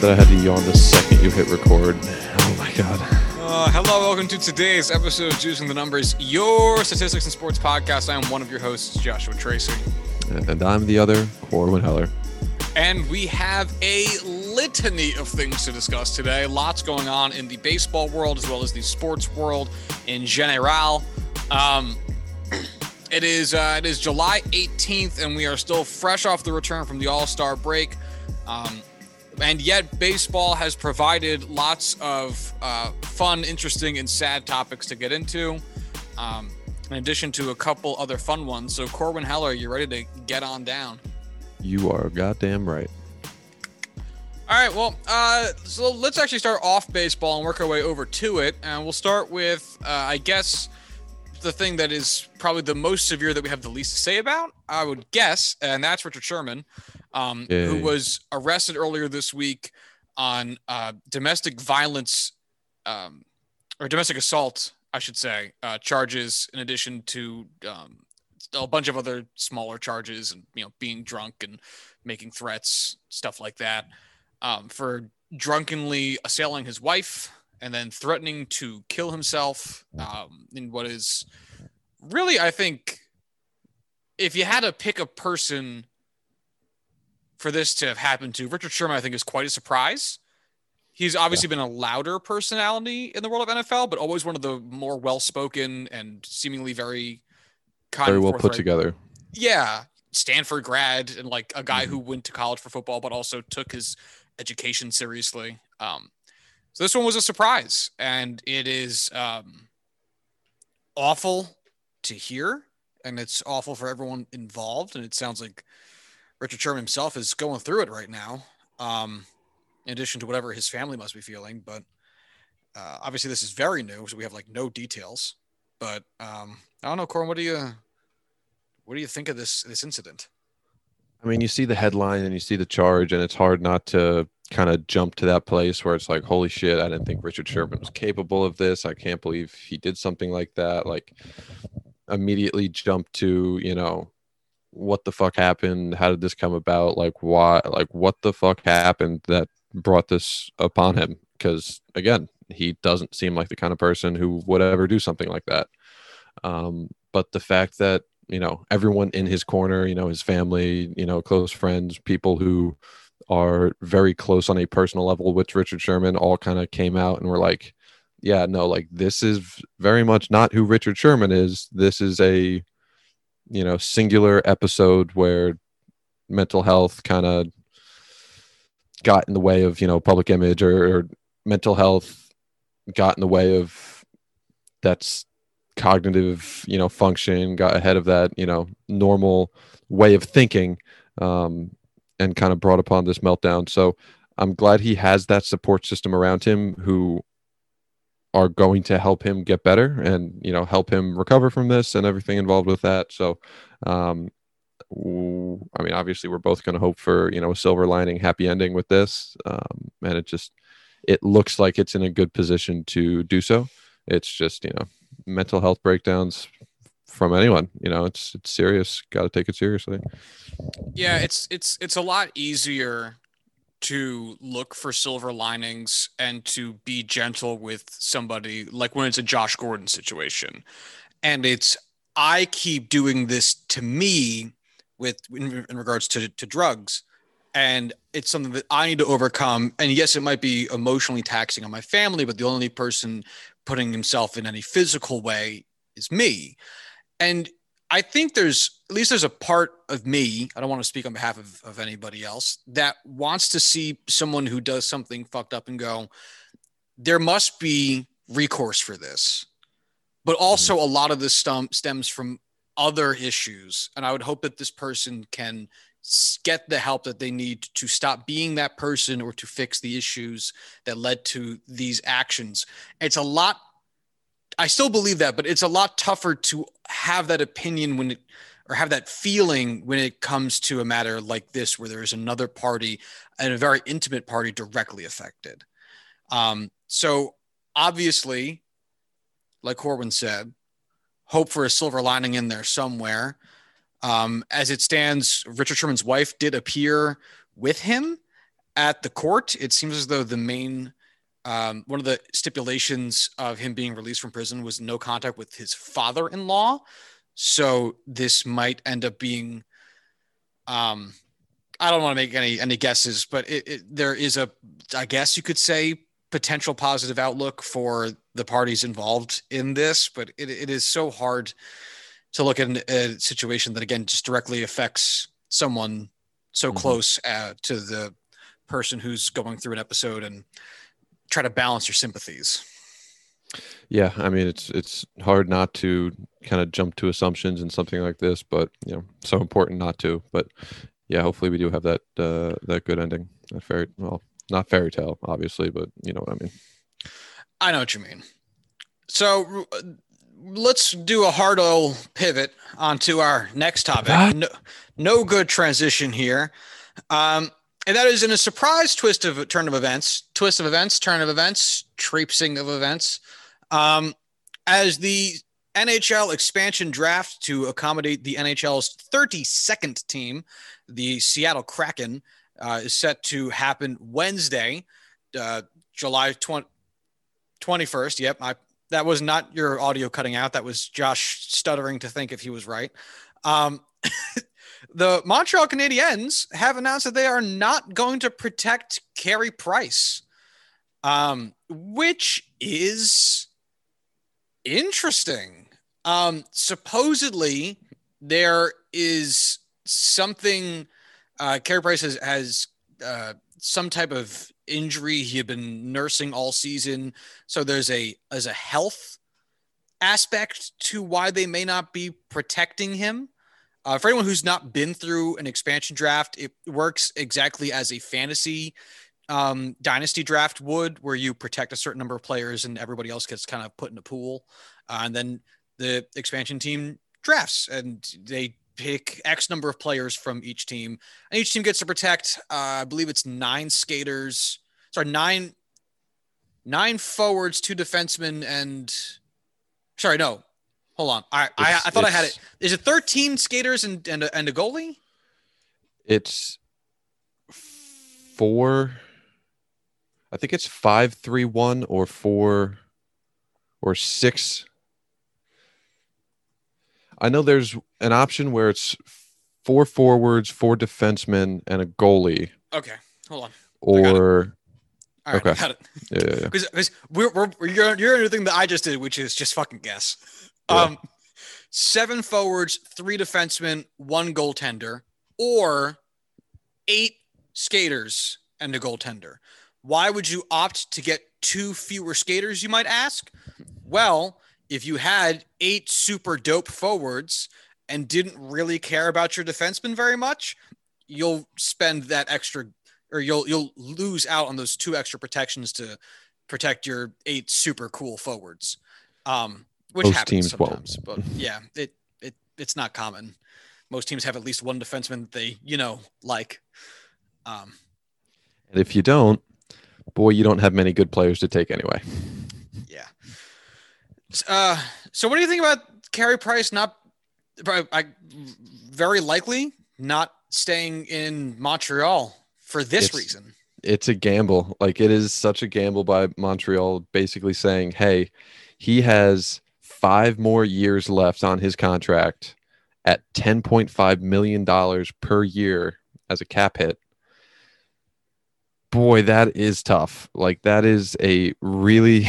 That I had to yawn the second you hit record. Oh my god. Uh, hello, welcome to today's episode of Juicing the Numbers, your statistics and sports podcast. I am one of your hosts, Joshua Tracy. And I'm the other, Corwin Heller. And we have a litany of things to discuss today. Lots going on in the baseball world as well as the sports world in general. Um, it is uh, it is July 18th, and we are still fresh off the return from the All Star break. Um, and yet, baseball has provided lots of uh, fun, interesting, and sad topics to get into, um, in addition to a couple other fun ones. So, Corwin Heller, you ready to get on down? You are goddamn right. All right, well, uh, so let's actually start off baseball and work our way over to it. And we'll start with, uh, I guess, the thing that is probably the most severe that we have the least to say about, I would guess, and that's Richard Sherman um, who was arrested earlier this week on uh, domestic violence um, or domestic assault, I should say, uh, charges in addition to um, a bunch of other smaller charges and you know being drunk and making threats, stuff like that, um, for drunkenly assailing his wife and then threatening to kill himself um, in what is really, I think, if you had to pick a person for this to have happened to Richard Sherman, I think is quite a surprise. He's obviously yeah. been a louder personality in the world of NFL, but always one of the more well-spoken and seemingly very very well put together. Yeah, Stanford grad and like a guy mm-hmm. who went to college for football, but also took his education seriously. Um, so this one was a surprise, and it is um, awful to hear, and it's awful for everyone involved. And it sounds like Richard Sherman himself is going through it right now, um, in addition to whatever his family must be feeling. But uh, obviously, this is very new, so we have like no details. But um, I don't know, Corwin. What do you what do you think of this this incident? I mean, you see the headline and you see the charge, and it's hard not to kind of jump to that place where it's like, holy shit, I didn't think Richard Sherman was capable of this. I can't believe he did something like that. Like, immediately jump to, you know, what the fuck happened? How did this come about? Like, why? Like, what the fuck happened that brought this upon him? Because again, he doesn't seem like the kind of person who would ever do something like that. Um, but the fact that you know everyone in his corner, you know his family, you know close friends, people who are very close on a personal level with Richard Sherman, all kind of came out and were like, "Yeah, no, like this is very much not who Richard Sherman is. This is a you know singular episode where mental health kind of got in the way of you know public image or, or, mental health got in the way of that's cognitive you know function got ahead of that you know normal way of thinking um, and kind of brought upon this meltdown. So i'm glad he has that support system around him who are going to help him get better and you know help him recover from this and everything involved with that. So um i mean obviously we're both going to hope for you know a silver lining happy ending with this um and it just it looks like it's in a good position to do so. It's just you know mental health breakdowns from anyone you know it's it's serious got to take it seriously. Yeah it's it's it's a lot easier to look for silver linings and to be gentle with somebody like when it's a Josh Gordon situation. And it's I keep doing this to me with in, in regards to, to drugs and it's something that I need to overcome. And yes, it might be emotionally taxing on my family, but the only person putting himself in any physical way is me. And I think there's at least there's a part of me, I don't want to speak on behalf of, of anybody else, that wants to see someone who does something fucked up and go, there must be recourse for this. But mm-hmm. also, mm-hmm. a lot of this stem, stems from other issues. And I would hope that this person can get the help that they need to stop being that person or to fix the issues that led to these actions. It's a lot I still believe that, but it's a lot tougher to have that opinion when it or have that feeling when it comes to a matter like this, where there is another party and a very intimate party directly affected. Um, so obviously, like Corwin said, hope for a silver lining in there somewhere. Um, as it stands, Richard Sherman's wife did appear with him at the court, it seems as though the main um, one of the stipulations of him being released from prison was no contact with his father-in-law. So this might end up being, um, I don't want to make any any guesses, but it, it, there is a, I guess you could say, potential positive outlook for the parties involved in this. But it, it is so hard to look at a situation that again just directly affects someone so mm-hmm. close uh, to the person who's going through an episode and try to balance your sympathies. Yeah, I mean it's it's hard not to kind of jump to assumptions in something like this, but you know, so important not to. But yeah, hopefully we do have that uh, that good ending. That fairy well, not fairy tale, obviously, but you know what I mean. I know what you mean. So let's do a hard old pivot onto our next topic. No, no good transition here. Um, and that is in a surprise twist of turn of events, twist of events, turn of events, traipsing of events. Um, as the NHL expansion draft to accommodate the NHL's 32nd team, the Seattle Kraken, uh, is set to happen Wednesday, uh, July 20, 21st. Yep, I, that was not your audio cutting out. That was Josh stuttering to think if he was right. Um, the Montreal Canadiens have announced that they are not going to protect Carey Price, um, which is interesting. Um, supposedly, there is something. Uh, Carey Price has, has uh, some type of injury he had been nursing all season, so there's a as a health aspect to why they may not be protecting him. Uh, for anyone who's not been through an expansion draft, it works exactly as a fantasy um, dynasty draft would, where you protect a certain number of players and everybody else gets kind of put in a pool. Uh, and then the expansion team drafts and they pick X number of players from each team. And each team gets to protect, uh, I believe it's nine skaters, sorry, nine, nine forwards, two defensemen, and sorry, no, Hold on. I I, I thought I had it. Is it 13 skaters and and a, and a goalie? It's four. I think it's five three one or four or six. I know there's an option where it's four forwards, four defensemen, and a goalie. Okay, hold on. Or All right, okay. got it. Yeah, Because yeah, yeah. we're, we're, you're you're doing the thing that I just did, which is just fucking guess. Um, seven forwards, three defensemen, one goaltender, or eight skaters and a goaltender. Why would you opt to get two fewer skaters, you might ask? Well, if you had eight super dope forwards and didn't really care about your defenseman very much, you'll spend that extra or you'll you'll lose out on those two extra protections to protect your eight super cool forwards. Um, which Most happens teams sometimes. Won't. But yeah, it it it's not common. Most teams have at least one defenseman they you know like. Um, and if you don't, boy, you don't have many good players to take anyway. Yeah. Uh, so what do you think about Carey Price not? I, very likely not staying in Montreal for this it's, reason. It's a gamble. Like it is such a gamble by Montreal, basically saying, "Hey, he has five more years left on his contract at $10.5 million per year as a cap hit. Boy, that is tough. Like, that is a really,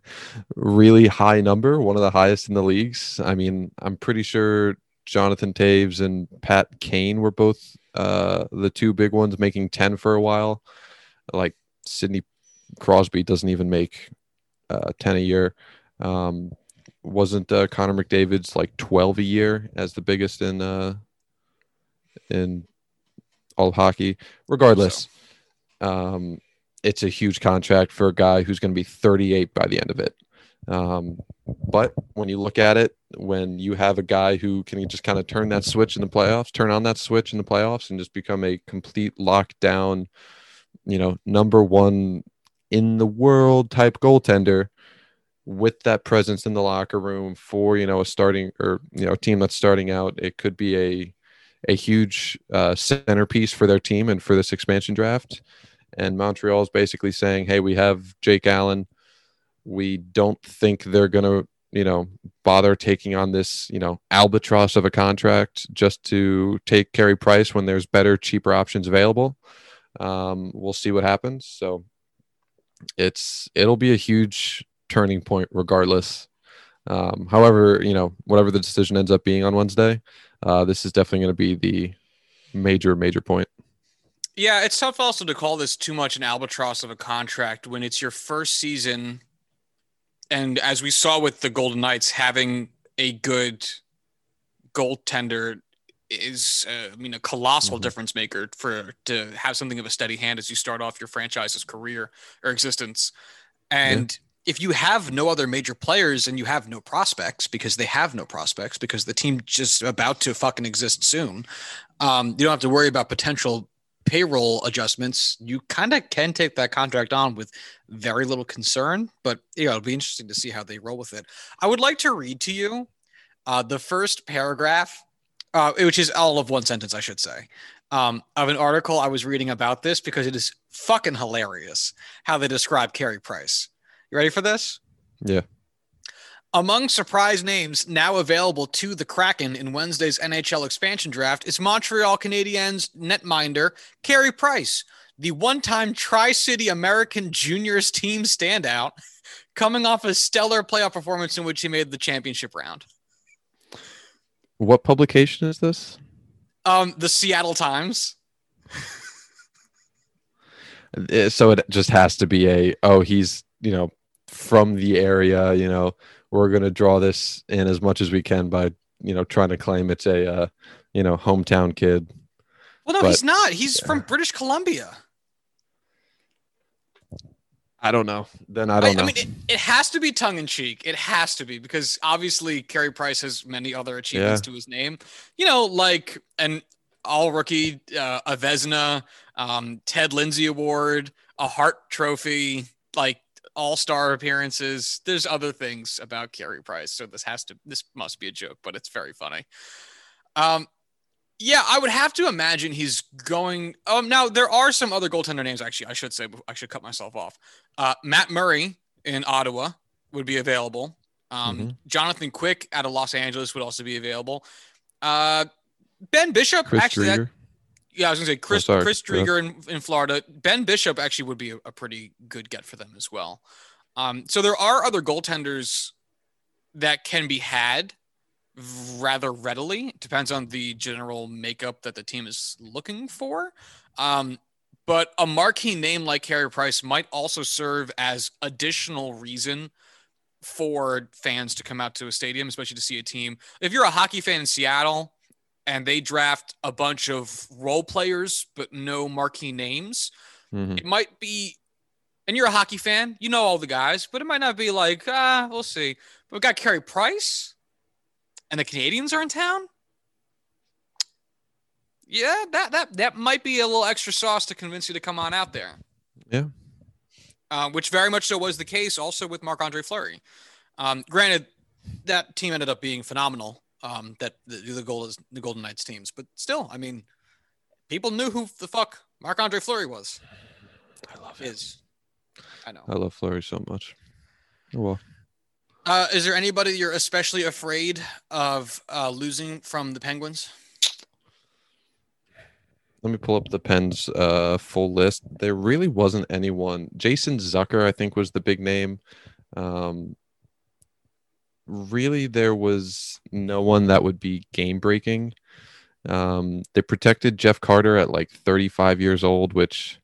really high number, one of the highest in the leagues. I mean, I'm pretty sure Jonathan Toews and Pat Kane were both uh, the two big ones making 10 for a while. Like, Sidney Crosby doesn't even make uh, 10 a year. Um, wasn't uh, Connor McDavid's like 12 a year as the biggest in uh in all of hockey regardless so. um it's a huge contract for a guy who's going to be 38 by the end of it um but when you look at it when you have a guy who can just kind of turn that switch in the playoffs turn on that switch in the playoffs and just become a complete lockdown you know number one in the world type goaltender with that presence in the locker room for you know a starting or you know a team that's starting out it could be a a huge uh, centerpiece for their team and for this expansion draft and Montreal is basically saying, "Hey, we have Jake Allen. We don't think they're gonna, you know, bother taking on this, you know, albatross of a contract just to take Carey Price when there's better, cheaper options available." Um, we'll see what happens. So it's it'll be a huge turning point regardless. Um, however, you know, whatever the decision ends up being on Wednesday, uh, this is definitely going to be the major, major point. Yeah, it's tough also to call this too much an albatross of a contract when it's your first season. And as we saw with the Golden Knights, having a good goaltender is, uh, I mean, a colossal mm-hmm. difference maker for to have something of a steady hand as you start off your franchise's career or existence. And yeah. If you have no other major players and you have no prospects because they have no prospects because the team just about to fucking exist soon, um, you don't have to worry about potential payroll adjustments. You kind of can take that contract on with very little concern, but you know, it'll be interesting to see how they roll with it. I would like to read to you uh, the first paragraph uh, which is all of one sentence, I should say, um, of an article I was reading about this because it is fucking hilarious how they describe Carey Price. You ready for this? Yeah. Among surprise names now available to the Kraken in Wednesday's NHL expansion draft is Montreal Canadiens netminder Carey Price, the one-time Tri-City American Juniors team standout, coming off a stellar playoff performance in which he made the championship round. What publication is this? Um, the Seattle Times. so it just has to be a oh he's you know from the area you know we're going to draw this in as much as we can by you know trying to claim it's a uh, you know hometown kid well no but, he's not he's yeah. from british columbia I don't know. Then I don't I, know. I mean, it, it, has to be tongue in cheek. It has to be because obviously Carey Price has many other achievements yeah. to his name. You know, like an all rookie, uh, a Vezina, um, Ted Lindsay Award, a Hart Trophy, like all star appearances. There's other things about Carey Price. So this has to, this must be a joke, but it's very funny. Um, yeah, I would have to imagine he's going. Um, now there are some other goaltender names. Actually, I should say I should cut myself off. Uh, Matt Murray in Ottawa would be available. Um, mm-hmm. Jonathan Quick out of Los Angeles would also be available. Uh, ben Bishop Chris actually. That, yeah, I was gonna say Chris oh, Chris Driedger yeah. in, in Florida. Ben Bishop actually would be a, a pretty good get for them as well. Um, so there are other goaltenders that can be had rather readily. Depends on the general makeup that the team is looking for. Um, but a marquee name like Carey Price might also serve as additional reason for fans to come out to a stadium, especially to see a team. If you're a hockey fan in Seattle and they draft a bunch of role players but no marquee names, mm-hmm. it might be. And you're a hockey fan, you know all the guys, but it might not be like, ah, we'll see. But we've got Carey Price and the Canadiens are in town, yeah, that that that might be a little extra sauce to convince you to come on out there. Yeah. Uh, which very much so was the case also with Marc Andre Fleury. Um, granted, that team ended up being phenomenal. Um, that the, the goal is the Golden Knights teams, but still, I mean, people knew who the fuck Marc Andre Fleury was. I love his. I know. I love Fleury so much. Oh, well. Uh, is there anybody you're especially afraid of uh, losing from the Penguins? Let me pull up the Pens uh, full list. There really wasn't anyone. Jason Zucker, I think, was the big name. Um, really, there was no one that would be game breaking. Um, they protected Jeff Carter at like 35 years old, which,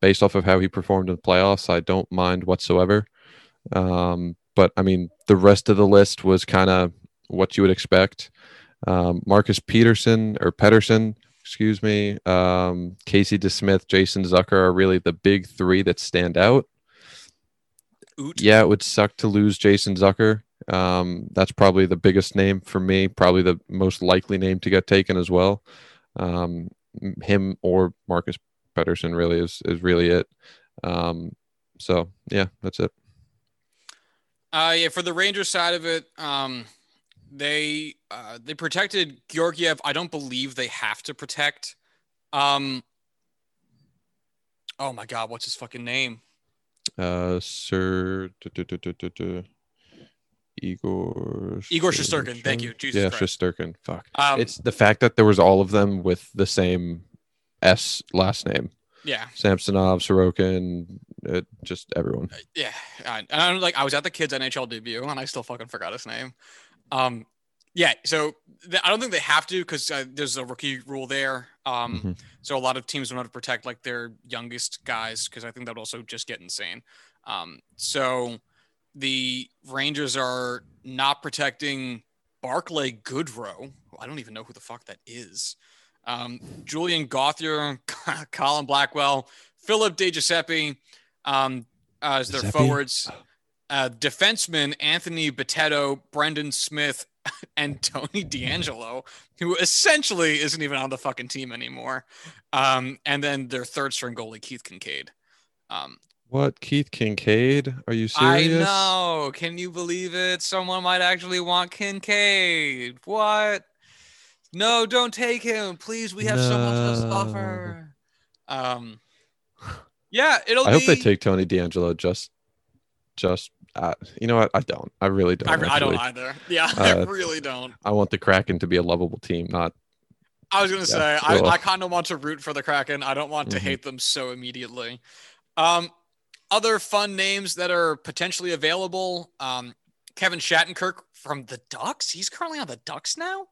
based off of how he performed in the playoffs, I don't mind whatsoever. Um, but I mean, the rest of the list was kind of what you would expect. Um, Marcus Peterson or Pedersen, excuse me, um, Casey DeSmith, Jason Zucker are really the big three that stand out. Oot. Yeah, it would suck to lose Jason Zucker. Um, that's probably the biggest name for me, probably the most likely name to get taken as well. Um, him or Marcus Pedersen really is is really it. Um, so yeah, that's it. Uh, yeah, for the Rangers side of it, um, they uh, they protected Georgiev. I don't believe they have to protect. Um, Oh my god, what's his fucking name? Uh, Sir. Igor. Igor Shesterkin, thank you. Jesus yeah, Christ. Shesterkin. Fuck. Um, it's the fact that there was all of them with the same S last name. yeah, Samsonov, Sorokin, uh, just everyone. yeah. I, and I'm like, I was at the kid's NHL debut, and I still fucking forgot his name. Um, yeah. So th- I don't think they have to because uh, there's a rookie rule there. Um, Mhm. so a lot of teams want to protect like their youngest guys because I think that would also just get insane. Um, so the Rangers are not protecting Barclay Goodrow. I don't even know who the fuck that is. Um, Julien Gauthier, Colin Blackwell, Phillip Di Giuseppe um, as their Giuseppe? forwards. Uh, defenseman Anthony Bitetto, Brendan Smith, and Tony DeAngelo, who essentially isn't even on the fucking team anymore. Um, and then their third string goalie, Keith Kinkaid. Um, What? Keith Kinkaid? Are you serious? I know. Can you believe it? Someone might actually want Kinkaid. What? No, don't take him. Please, we have someone to offer. Um, yeah, it'll I be. hope they take Tony DeAngelo just, just. Uh, you know what? I don't. I really don't. I, I don't either. Yeah, I Uh, really don't. I want the Kraken to be a lovable team, not I was gonna yeah, say I. I kind of want to root for the Kraken. I don't want to Mhm. hate them so immediately. Um, other fun names that are potentially available. Um, Kevin Shattenkirk from the Ducks. He's currently on the Ducks now.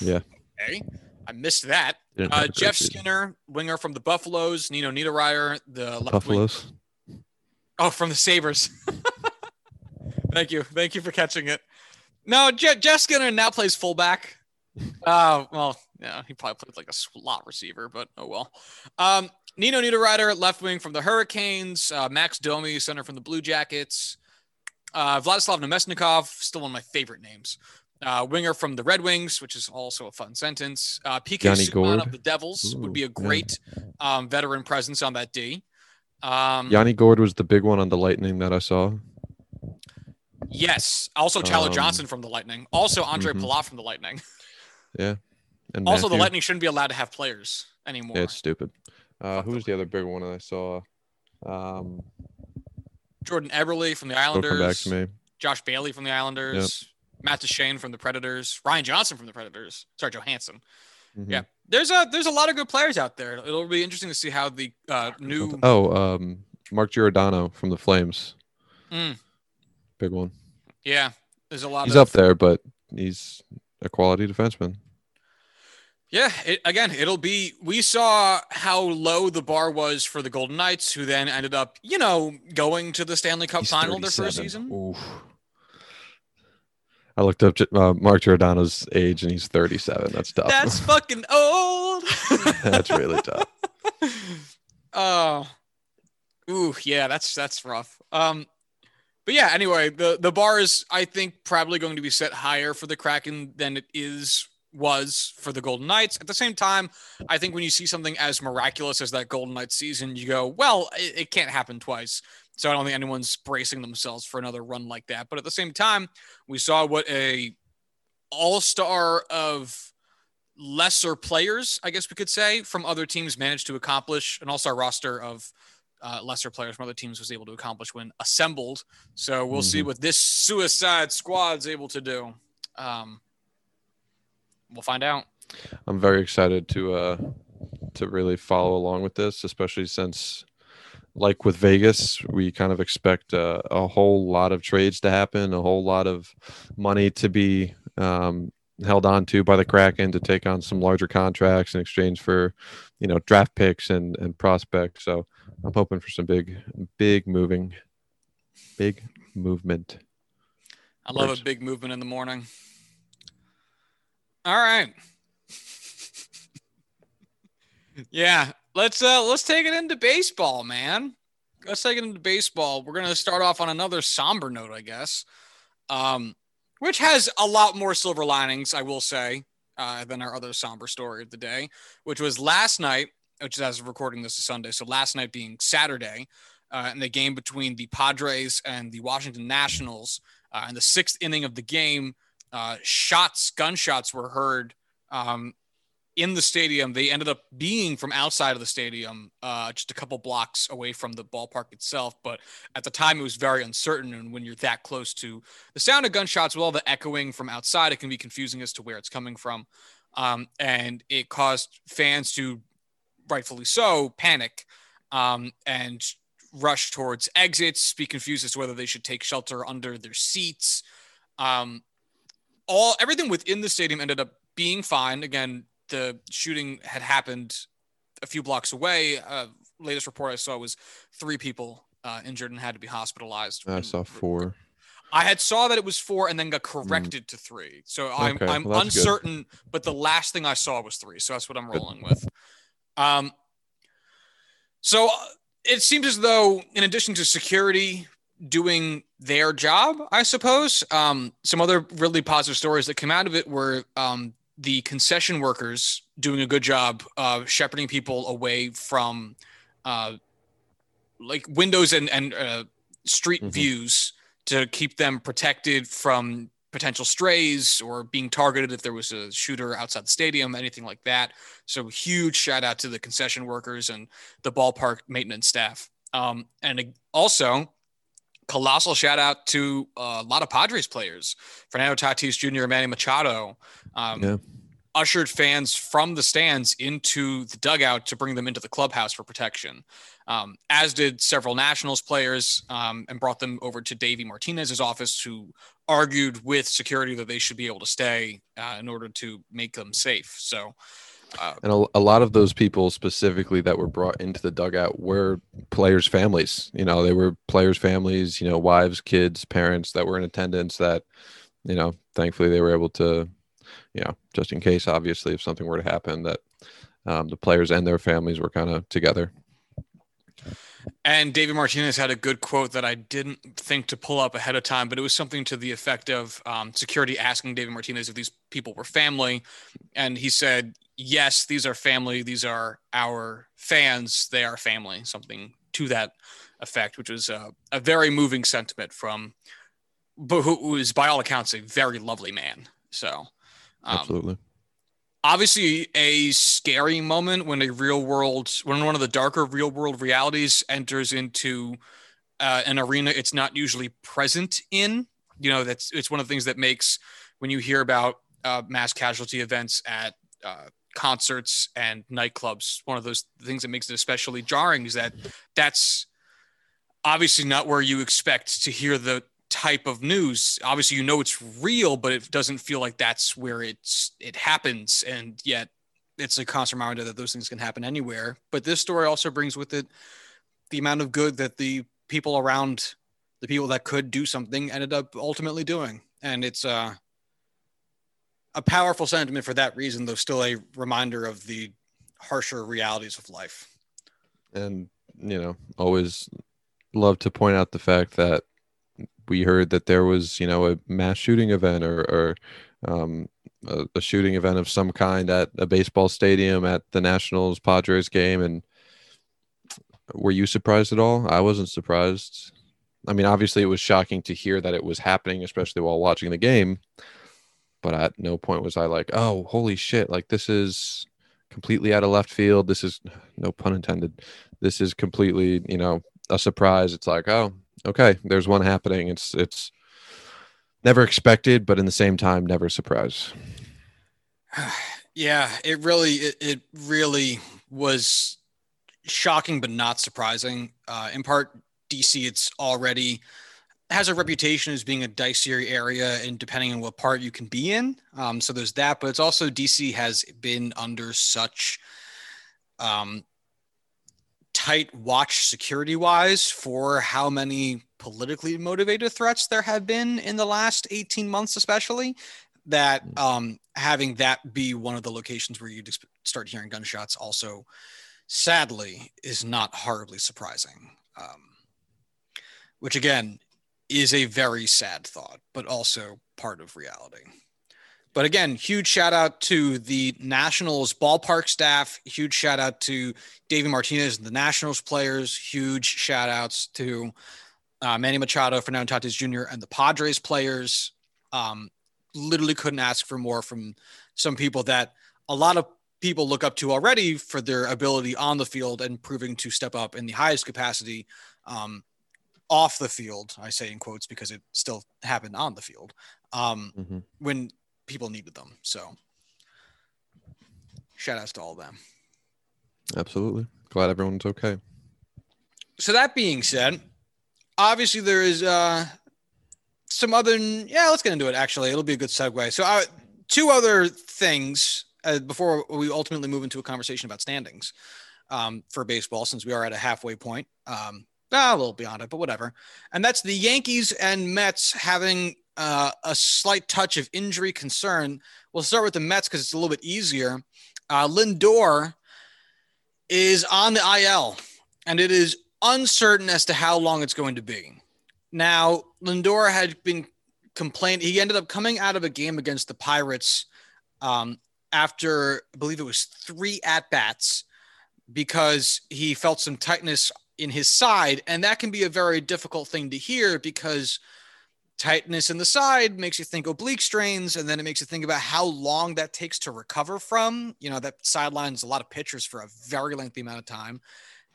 Yeah. Okay, I missed that. Uh, Jeff. Skinner, winger from the Buffaloes. Nino Niederreiter, the left wing. Buffaloes. Oh, from the Sabres. Thank you. Thank you for catching it. No, Je- Jeff Skinner now plays fullback. Uh, well, yeah, he probably played like a slot receiver, but oh well. Um, Nino Niederreiter, left wing from the Hurricanes. Uh, Max Domi, center from the Blue Jackets. Uh, Vladislav Namestnikov, still one of my favorite names. Uh, winger from the Red Wings, which is also a fun sentence. Uh, PK Johnny Subban Gord. of the Devils would be a yeah. great um, veteran presence on that D. Um, Yanni Gourde was the big one on the Lightning that I saw. Yes. Also, Tyler Um, Johnson from the Lightning. Also, Andre. Palat from the Lightning. Yeah. And Also, the Lightning shouldn't be allowed to have players anymore. Yeah, it's stupid. Uh, who the was the other big one that I saw? Um, Jordan Eberle from the come back Islanders. to me. Josh Bailey from the Islanders. Matt Duchene from the Predators. Ryan Johnson from the Predators. Sorry, Johansen. Mhm. Yeah. There's a there's a lot of good players out there. It'll be interesting to see how the uh, new Oh, um, Mark Giordano from the Flames. Mm. Big one. yeah. There's a lot He's of up there, but he's a quality defenseman. Yeah, it, again, it'll be. We saw how low the bar was for the Golden Knights, who then ended up, you know, going to the Stanley Cup He's final their first season. Oof. I looked up uh, Mark Giordano's age, and he's 37. That's tough. That's fucking old. That's really tough. Oh, ooh, yeah, that's that's rough. Um, but yeah, anyway, the the bar is, I think, probably going to be set higher for the Kraken than it is was for the Golden Knights. At the same time, I think when you see something as miraculous as that Golden Knights season, you go, well, it, it can't happen twice. So I don't think anyone's bracing themselves for another run like that. But at the same time, we saw what a all-star of lesser players, I guess we could say, from other teams managed to accomplish an all-star roster of uh, lesser players from other teams was able to accomplish when assembled. So we'll see Mhm. what this Suicide Squad's able to do. Um, we'll find out. I'm very excited to uh to really follow along with this, especially since like with Vegas, we kind of expect uh, a whole lot of trades to happen, a whole lot of money to be um, held on to by the Kraken to take on some larger contracts in exchange for, you know, draft picks and and prospects. So I'm hoping for some big, big moving, big movement. I love a big movement in the morning. All right. yeah, let's uh let's take it into baseball, man. Let's take it into baseball. We're gonna start off on another somber note, I guess. Um, which has a lot more silver linings, I will say, uh, than our other somber story of the day, which was last night, which is as of recording this is Sunday. So last night being Saturday, uh, in the game between the Padres and the Washington Nationals. Uh, in the sixth inning of the game, uh, shots, gunshots were heard um, in the stadium. They ended up being from outside of the stadium, uh, just a couple blocks away from the ballpark itself. But at the time, it was very uncertain. And when you're that close to the sound of gunshots, with all the echoing from outside, it can be confusing as to where it's coming from. Um, and it caused fans to, rightfully so, panic um, and rush towards exits, be confused as to whether they should take shelter under their seats. Um, all everything within the stadium ended up being fine. Again, the shooting had happened a few blocks away. Uh, latest report I saw was three people uh, injured and had to be hospitalized. I saw four. I had saw that it was four and then got corrected mm. to three. So I'm okay. I'm well, uncertain, good. but the last thing I saw was three. So that's what I'm rolling good. with. Um. So uh, it seems as though, in addition to security doing their job, I suppose, um, some other really positive stories that came out of it were um, the concession workers doing a good job uh, shepherding people away from uh, like windows and, and uh, street mm-hmm. views to keep them protected from potential strays or being targeted if there was a shooter outside the stadium, anything like that. So huge shout out to the concession workers and the ballpark maintenance staff. Um, and also colossal shout out to a lot of Padres players, Fernando Tatis Jr., and Manny Machado, um, yeah. ushered fans from the stands into the dugout to bring them into the clubhouse for protection, um, as did several Nationals players um, and brought them over to Davey Martinez's office, who argued with security that they should be able to stay uh, in order to make them safe. So, uh, and a, a, lot of those people specifically that were brought into the dugout were players' families. You know, they were players' families. You know, wives, kids, parents that were in attendance. That, you know, thankfully they were able to, you know, just in case, obviously, if something were to happen, that um, the players and their families were kind of together. And David Martinez had a good quote that I didn't think to pull up ahead of time, but it was something to the effect of um, security asking David Martinez if these people were family. And he said, Yes, these are family. These are our fans. They are family, something to that effect, which was a, a very moving sentiment from but who is, by all accounts, a very lovely man. So, um, absolutely obviously a scary moment when a real world when one of the darker real world realities enters into uh, an arena it's not usually present in you know that's it's one of the things that makes when you hear about uh, mass casualty events at uh, concerts and nightclubs. One of those things that makes it especially jarring is that that's obviously not where you expect to hear the type of news. Obviously you know it's real but it doesn't feel like that's where it's it happens. And yet it's a constant reminder that those things can happen anywhere. But this story also brings with it the amount of good that the people around the people that could do something ended up ultimately doing. And it's uh, a powerful sentiment for that reason though still a reminder of the harsher realities of life and you know always love to point out the fact that we heard that there was, you know, a mass shooting event or, or um, a, a, shooting event of some kind at a baseball stadium at the Nationals Padres game. And were you surprised at all? I wasn't surprised. I mean, obviously, it was shocking to hear that it was happening, especially while watching the game. But at no point was I like, oh, holy shit, like this is completely out of left field. This is no pun intended. This is completely, you know, a surprise. It's like, oh, okay, there's one happening. It's it's never expected, but in the same time, never surprise. Yeah, it really it, it really was shocking, but not surprising. Uh, in part, DC it's already has a reputation as being a dicier area, and depending on what part you can be in. Um, so there's that, but it's also DC has been under such um, tight watch security wise for how many politically motivated threats there have been in the last 18 months, especially that mm. um, having that be one of the locations where you start hearing gunshots also sadly is not horribly surprising. Um, which again is a very sad thought, but also part of reality. But again, huge shout out to the Nationals ballpark staff. Huge shout out to David Martinez and the Nationals players. Huge shout outs to uh, Manny Machado, Fernando Tatis Jr., and the Padres players. Um, literally couldn't ask for more from some people that a lot of people look up to already for their ability on the field and proving to step up in the highest capacity um, off the field. I say in quotes because it still happened on the field um, mm-hmm. when people needed them. So shout outs to all of them. Absolutely. Glad everyone's okay. So that being said, obviously there is uh, some other. Yeah, let's get into it. Actually, it'll be a good segue. So uh, two other things uh, before we ultimately move into a conversation about standings um, for baseball, since we are at a halfway point. Um, ah, a little beyond it, but whatever. And that's the Yankees and Mets having uh, a slight touch of injury concern. We'll start with the Mets because it's a little bit easier. Uh, Lindor is on the IL, and it is uncertain as to how long it's going to be. Now, Lindor had been complained. He ended up coming out of a game against the Pirates um, after, I believe it was three at bats, because he felt some tightness in his side. And that can be a very difficult thing to hear because tightness in the side makes you think oblique strains. And then it makes you think about how long that takes to recover from. You know, that sidelines a lot of pitchers for a very lengthy amount of time.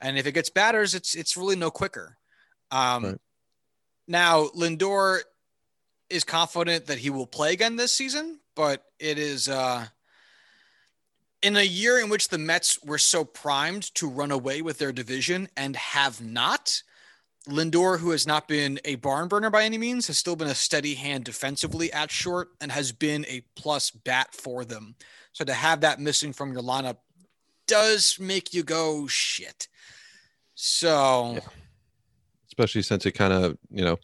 And if it gets batters, it's it's really no quicker. Um, right. Now, Lindor is confident that he will play again this season, but it is uh, in a year in which the Mets were so primed to run away with their division and have not. Lindor, who has not been a barn burner by any means, has still been a steady hand defensively at short and has been a plus bat for them. So to have that missing from your lineup does make you go shit. So, yeah. especially since it kind of, you know,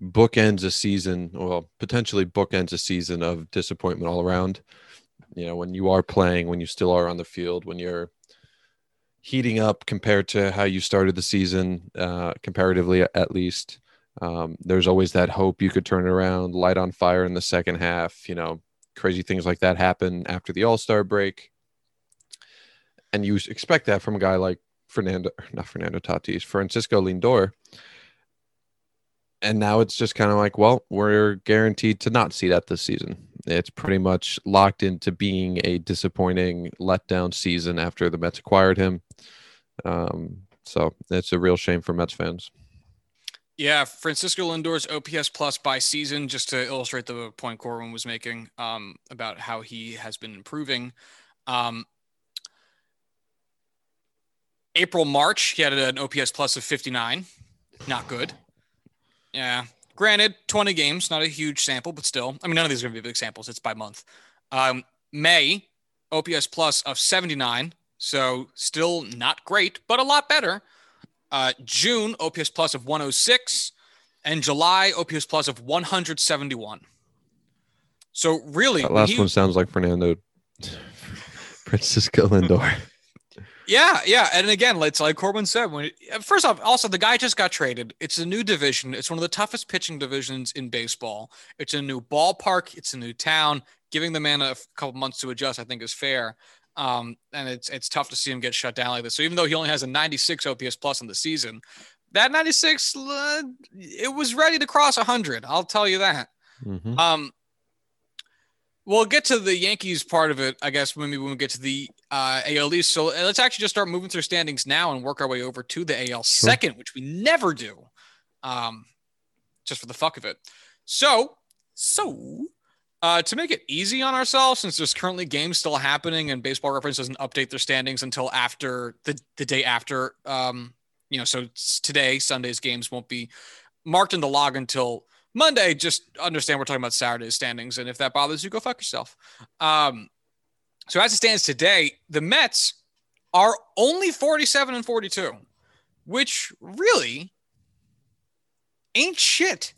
bookends a season, well, potentially bookends a season of disappointment all around you know when you are playing when you still are on the field when you're heating up compared to how you started the season uh, comparatively at least um, there's always that hope you could turn it around light on fire in the second half you know crazy things like that happen after the all-star break. And you expect that from a guy like fernando not fernando tatis francisco lindor. And now it's just kind of like well we're guaranteed to not see that this season it's pretty much locked into being a disappointing letdown season after the Mets acquired him. Um, so it's a real shame for Mets fans. Yeah, Francisco Lindor's OPS plus by season, just to illustrate the point Corwin was making um, about how he has been improving. Um, April, March, he had an OPS plus of 59. Not good. Yeah. Granted, 20 games, not a huge sample, but still. I mean, none of these are going to be big samples. It's by month. Um, May, OPS plus of 79. So still not great, but a lot better. Uh, June, OPS plus of 106. And July, OPS plus of 171. So really, that last he, one sounds like Fernando Francisco Lindor. Yeah, yeah, and again, it's like Corbin said. When first off, also the guy just got traded. It's a new division. It's one of the toughest pitching divisions in baseball. It's a new ballpark. It's a new town. Giving the man a couple months to adjust, I think, is fair. Um, and it's it's tough to see him get shut down like this. So even though he only has a 96 OPS plus in the season, that 96 uh, it was ready to cross 100. I'll tell you that. Mm-hmm. Um, We'll get to the Yankees part of it, I guess, maybe when we get to the uh, AL East. So uh, let's actually just start moving through standings now and work our way over to the AL sure. second, which we never do, um, just for the fuck of it. So, so uh, to make it easy on ourselves, since there's currently games still happening and Baseball Reference doesn't update their standings until after the the day after, um, you know, so today Sunday's games won't be marked in the log until Monday, just understand we're talking about Saturday's standings, and if that bothers you, go fuck yourself. Um, so as it stands today, the Mets are only 47 and 42, which really ain't shit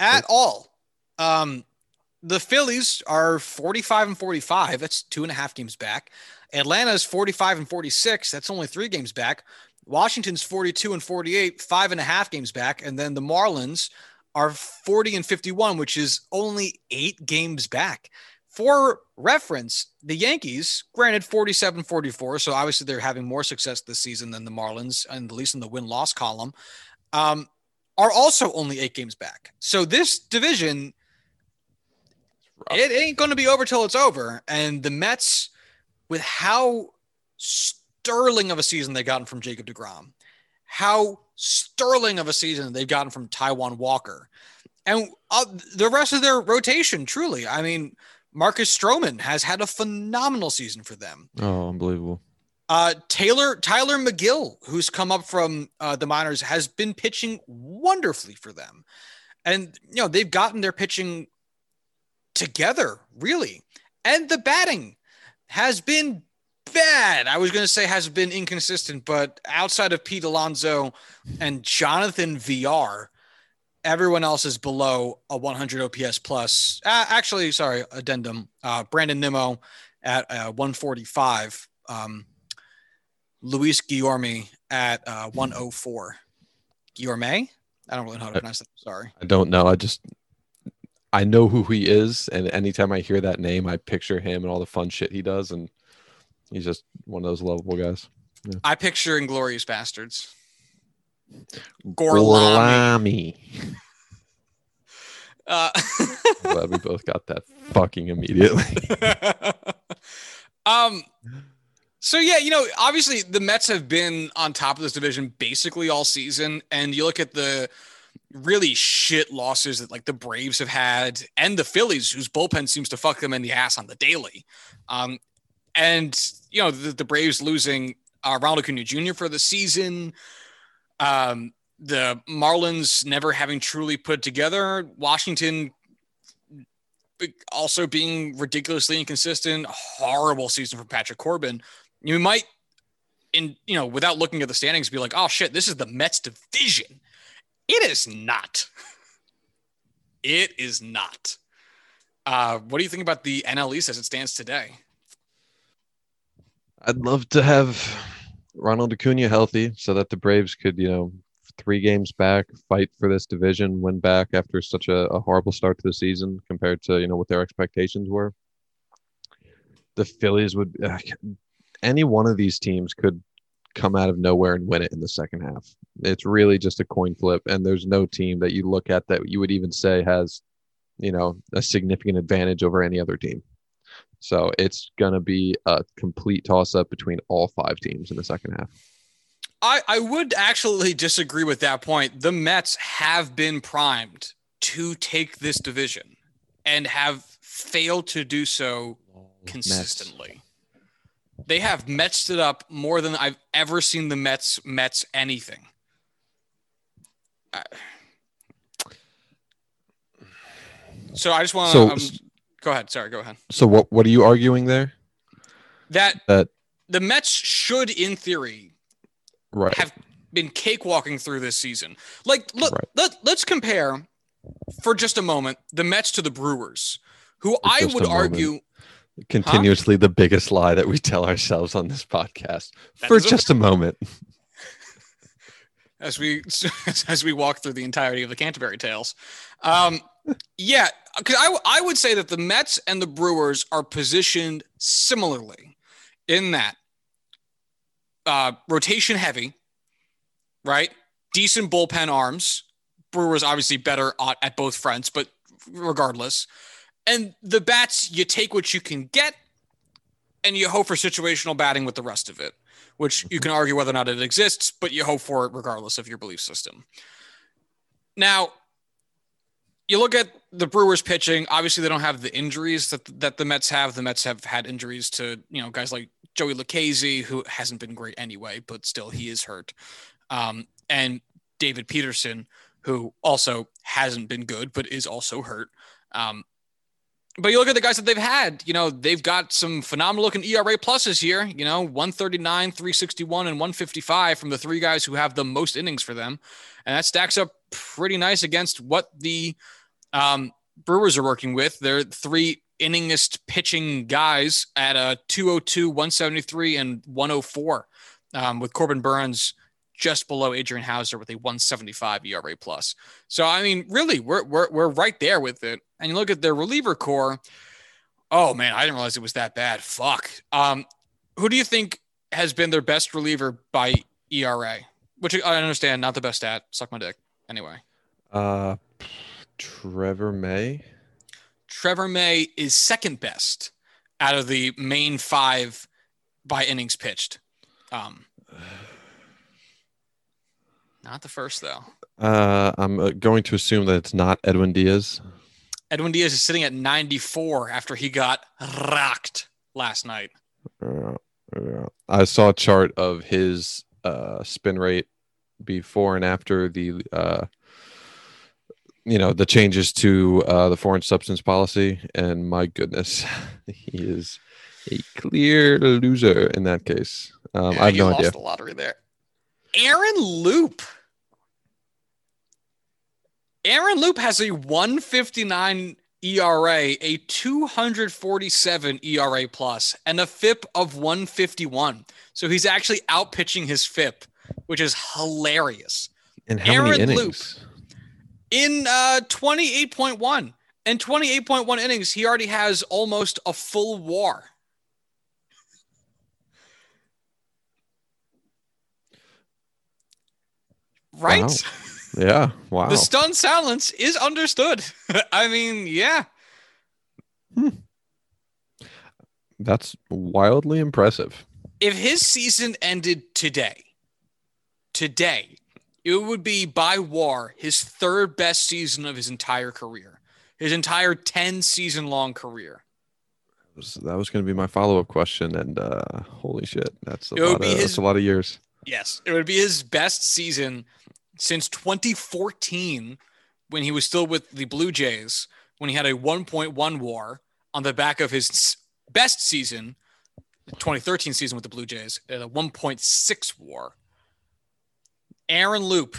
at all. Um, the Phillies are 45 and 45. That's two and a half games back. Atlanta's 45 and 46. That's only three games back. Washington's 42 and 48, five and a half games back. And then the Marlins are 40 and 51, which is only eight games back. For reference, the Yankees, granted 47 44, so obviously they're having more success this season than the Marlins, and at least in the win loss column, um, are also only eight games back. So this division, it ain't going to be over till it's over. And the Mets with how sterling of a season they gotten from Jacob DeGrom, how sterling of a season they've gotten from Taijuan Walker, and uh, the rest of their rotation. Truly, I mean, Marcus Stroman has had a phenomenal season for them. Oh, unbelievable. Uh, Taylor Tylor Megill, who's come up from uh, the minors, has been pitching wonderfully for them, and you know they've gotten their pitching together really, and the batting has been bad. I was going to say has been inconsistent, but outside of Pete Alonso and Jonathan Villar, everyone else is below a 100 OPS plus. Uh, actually, sorry, addendum. Uh, Brandon Nimmo at uh, 145. Um, Luis Guillorme at uh, 104. Guillorme? I don't really know how to pronounce that. Sorry. I don't know. I just I know who he is, and anytime I hear that name, I picture him and all the fun shit he does, and he's just one of those lovable guys. Yeah. I picture Inglourious Basterds. Gorlami. Uh, glad we both got that fucking immediately. um, so yeah, you know, obviously the Mets have been on top of this division basically all season, and you look at the really shit losses that like the Braves have had, and the Phillies, whose bullpen seems to fuck them in the ass on the daily. Um, and you know the, the Braves losing uh, Ronald Acuna Jr. for the season. Um, the Marlins never having truly put together. Washington also being ridiculously inconsistent. Horrible season for Patrick Corbin. You might, in you know, without looking at the standings, be like, "Oh shit, this is the Mets division." It is not. It is not. Uh, what do you think about the NL East as it stands today? I'd love to have Ronald Acuna healthy so that the Braves could, you know, three games back, fight for this division, win back after such a, a horrible start to the season compared to, you know, what their expectations were. The Phillies would, uh, any one of these teams could come out of nowhere and win it in the second half. It's really just a coin flip, and there's no team that you look at that you would even say has, you know, a significant advantage over any other team. So it's going to be a complete toss up between all five teams in the second half. I, I would actually disagree with that point. The Mets have been primed to take this division and have failed to do so consistently. Mets. They have Metsed it up more than I've ever seen the Mets Mets anything. so I just want to so, um, go ahead. Sorry, go ahead. So what what are you arguing there? That that the Mets should, in theory, right. have been cakewalking through this season. Like, look, right. let, let's compare for just a moment the Mets to the Brewers, who for I would argue continuously huh? the biggest lie that we tell ourselves on this podcast that for just a, a moment. as we as we walk through the entirety of the Canterbury Tales. Um, yeah, because I I would say that the Mets and the Brewers are positioned similarly in that uh, rotation heavy, right? Decent bullpen arms. Brewers obviously better at both fronts, but regardless. And the bats, you take what you can get and you hope for situational batting with the rest of it, which you can argue whether or not it exists, but you hope for it regardless of your belief system. Now, you look at the Brewers pitching. Obviously, they don't have the injuries that that the Mets have. The Mets have had injuries to you know guys like Joey Lucchesi, who hasn't been great anyway, but still he is hurt, um, and David Peterson, who also hasn't been good but is also hurt. Um, but you look at the guys that they've had, you know, they've got some phenomenal looking ERA pluses here, you know, 139, 361, and 155 from the three guys who have the most innings for them. And that stacks up pretty nice against what the um, Brewers are working with. They're three inningest pitching guys at a 202, 173, and 104, um, with Corbin Burnes just below Adrian Houser with a 175 ERA plus. So I mean, really, we're we're we're right there with it. And you look at their reliever core. Oh man, I didn't realize it was that bad. Fuck. Um, who do you think has been their best reliever by ERA? Which I understand, not the best stat. Suck my dick. Anyway. Uh, Trevor May. Trevor May is second best out of the main five by innings pitched. Um, not the first though. Uh, I'm uh, going to assume that it's not Edwin Diaz. Edwin Diaz is sitting at 94 after he got rocked last night. Uh, uh, I saw a chart of his uh, spin rate before and after the uh, you know the changes to uh, the foreign substance policy, and my goodness, he is a clear loser in that case. Um, Yeah, I have he no lost idea. the lottery there. Aaron Loup. Aaron Loup has a 159 ERA, a 247 ERA plus, and a FIP of 151. So he's actually outpitching his FIP, which is hilarious. And how Aaron many Loup. In uh, 28.1 and 28.1 innings, he already has almost a full war. Right? Wow. Yeah. Wow. The stunned silence is understood. I mean, yeah. Hmm. That's wildly impressive. If his season ended today, today, it would be by war his third best season of his entire career, his entire 10 season long career. that was going to be my follow up question, and uh, holy shit, that's a lot of his- that's a lot of years. Yes, it would be his best season since 2014 when he was still with the Blue Jays, when he had a 1.1 war on the back of his best season, the 2013 season with the Blue Jays, at a 1.6 war. Aaron Loup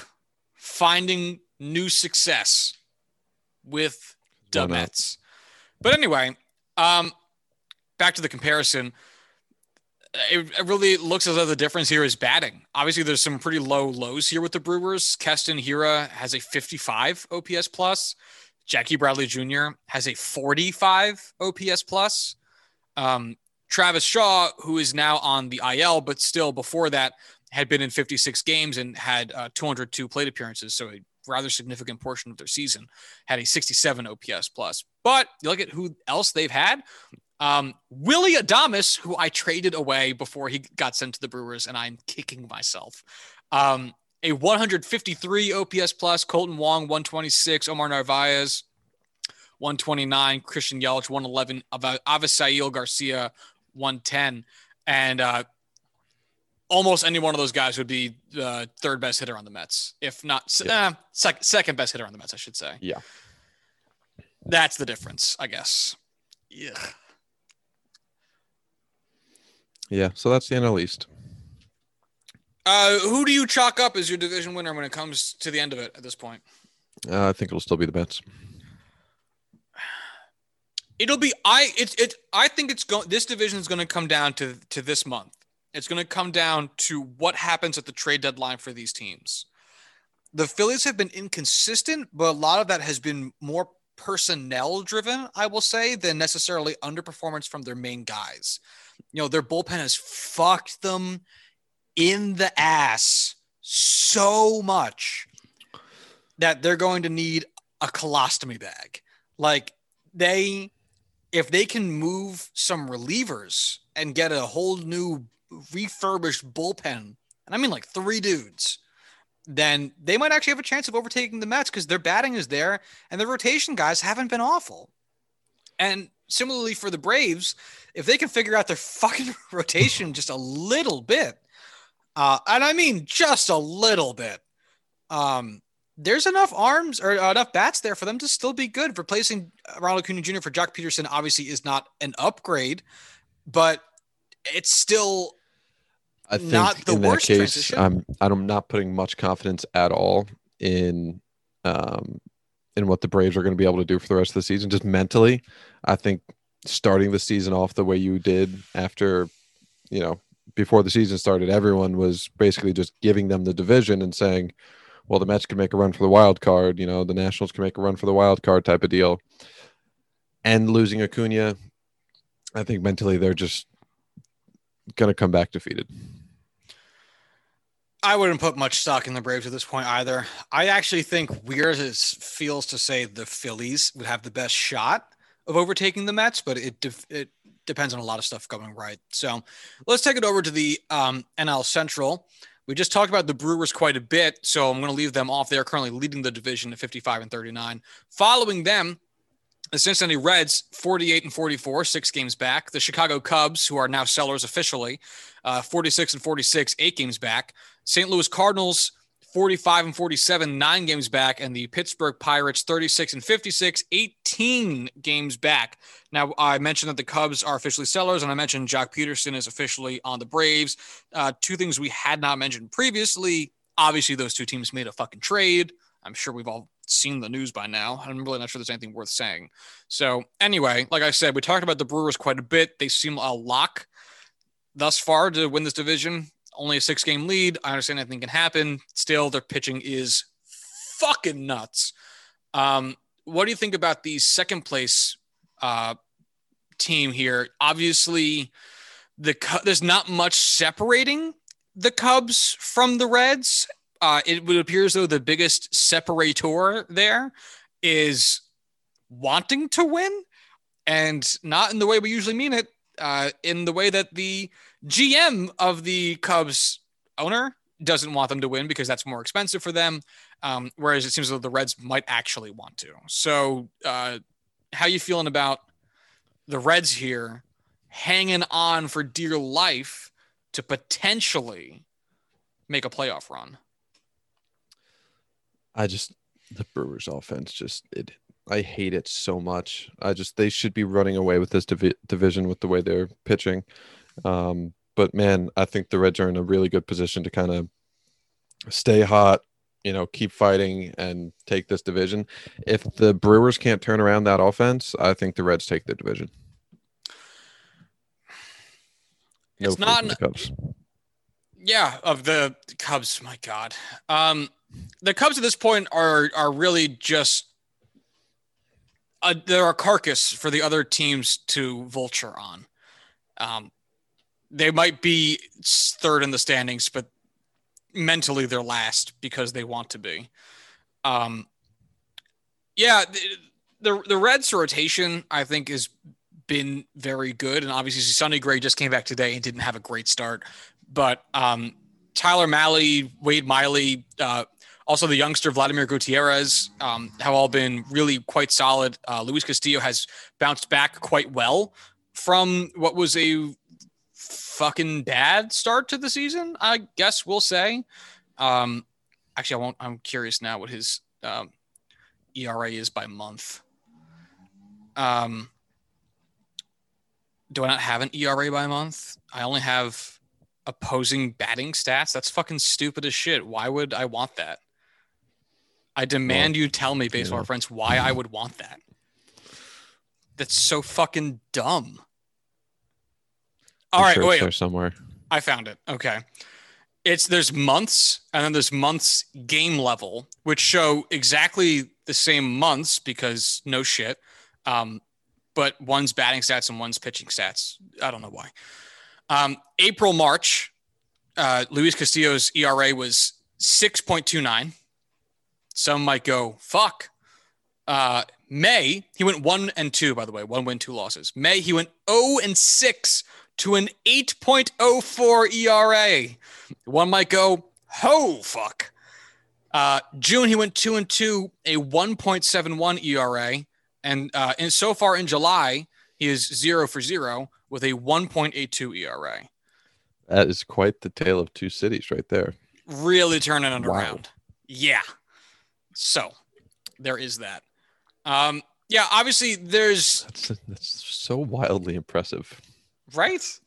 finding new success with the Mets. But anyway, um, back to the comparison it, it really looks as though the difference here is batting. Obviously, there's some pretty low lows here with the Brewers. Keston Hiura has a 55 OPS plus. Jackie Bradley Jr. has a 45 OPS plus. Um, Travis Shaw, who is now on the IL, but still before that had been in 56 games and had uh, 202 plate appearances, so a rather significant portion of their season, had a 67 OPS plus. But you look at who else they've had. Um, Willy Adames, who I traded away before he got sent to the Brewers, and I'm kicking myself. Um, a 153 OPS plus, Kolten Wong 126, Omar Narvaez 129, Christian Yelich 111, Ava- Avisail Garcia 110, and uh, almost any one of those guys would be the third best hitter on the Mets, if not Yeah. uh, sec- second best hitter on the Mets, I should say. Yeah. That's the difference, I guess. Yeah. Yeah, so that's the NL East. Uh, who do you chalk up as your division winner when it comes to the end of it at this point? Uh, I think it'll still be the Mets. It'll be I it's it I think it's going this division is going to come down to to this month. It's going to come down to what happens at the trade deadline for these teams. The Phillies have been inconsistent, but a lot of that has been more personnel driven, I will say, than necessarily underperformance from their main guys. You know, their bullpen has fucked them in the ass so much that they're going to need a colostomy bag. Like they if they can move some relievers and get a whole new refurbished bullpen, and I mean like three dudes, then they might actually have a chance of overtaking the Mets because their batting is there and their rotation guys haven't been awful. And similarly for the Braves, if they can figure out their fucking rotation just a little bit, uh, and I mean just a little bit, um, there's enough arms or enough bats there for them to still be good. Replacing Ronald Acuna Jr. for Joc Pederson obviously is not an upgrade, but it's still I think Not the in that worst case, transition. I'm I'm not putting much confidence at all in um in what the Braves are going to be able to do for the rest of the season. Just mentally, I think starting the season off the way you did after, you know, before the season started, everyone was basically just giving them the division and saying, "Well, the Mets can make a run for the wild card. You know, the Nationals can make a run for the wild card," type of deal. And losing Acuna, I think mentally they're just going to come back defeated. I wouldn't put much stock in the Braves at this point either. I actually think weird as feels to say the Phillies would have the best shot of overtaking the Mets, but it def- it depends on a lot of stuff going right. So let's take it over to the um, NL Central. We just talked about the Brewers quite a bit, so I'm going to leave them off. They're currently leading the division at 55 and 39. Following them, the Cincinnati Reds, 48 and 44, six games back. The Chicago Cubs, who are now sellers officially, uh, 46 and 46, eight games back. St. Louis Cardinals, 45 and 47, nine games back, and the Pittsburgh Pirates 36 and 56, 18 games back. Now, I mentioned that the Cubs are officially sellers, and I mentioned Joc Pederson is officially on the Braves. Uh, two things we had not mentioned previously. Obviously, those two teams made a fucking trade. I'm sure we've all seen the news by now. I'm really not sure there's anything worth saying. So, anyway, like I said, we talked about the Brewers quite a bit. They seem a lock thus far to win this division only a six game lead. I understand anything can happen. Still, their pitching is fucking nuts. Um, what do you think about the second place uh, team here? Obviously, the there's not much separating the Cubs from the Reds. Uh, it would appear as though the biggest separator there is wanting to win, and not in the way we usually mean it. Uh, in the way that the GM of the Cubs owner doesn't want them to win because that's more expensive for them. Um, whereas it seems though the Reds might actually want to. So, uh, how you feeling about the Reds here hanging on for dear life to potentially make a playoff run? I just the Brewers offense just it I hate it so much. I just they should be running away with this divi- division with the way they're pitching. Um, but man, I think the Reds are in a really good position to kind of stay hot, you know, keep fighting and take this division. If the Brewers can't turn around that offense, I think the Reds take the division. No it's not the Cubs. Yeah, of the Cubs, my God. Um, the Cubs at this point are are really just a, they're a carcass for the other teams to vulture on. Um, they might be third in the standings, but mentally they're last because they want to be. Um, yeah, the, the the Reds rotation I think has been very good, and obviously Sonny Gray just came back today and didn't have a great start, but um, Tyler Mahle, Wade Miley, uh, also the youngster Vladimir Gutierrez um, have all been really quite solid. Uh, Luis Castillo has bounced back quite well from what was a fucking bad start to the season, I guess we'll say. Um, actually, I won't. I'm curious now what his um, ERA is by month. Um, do I not have an ERA by month? I only have opposing batting stats. That's fucking stupid as shit. Why would I want that? I demand well, you tell me, baseball yeah. friends, why I would want that. That's so fucking dumb. All right, sure wait. somewhere. I found it. Okay. It's there's months and then there's months game level, which show exactly the same months because no shit. Um, but one's batting stats and one's pitching stats. I don't know why. Um, April, March, uh, Luis Castillo's ERA was 6.29. Some might go, fuck. Uh, May, he went one and two, by the way, one win, two losses. May, he went 0 and 6 to an 8.04 ERA. One might go, ho, fuck. Uh, June, he went two and two, a 1.71 ERA. And, uh, and so far in July, he is zero for zero with a 1.82 ERA. That is quite the tale of two cities right there. Really turning it wow. around. Yeah. So there is that. Um, yeah, obviously there's that's, that's so wildly impressive. Right?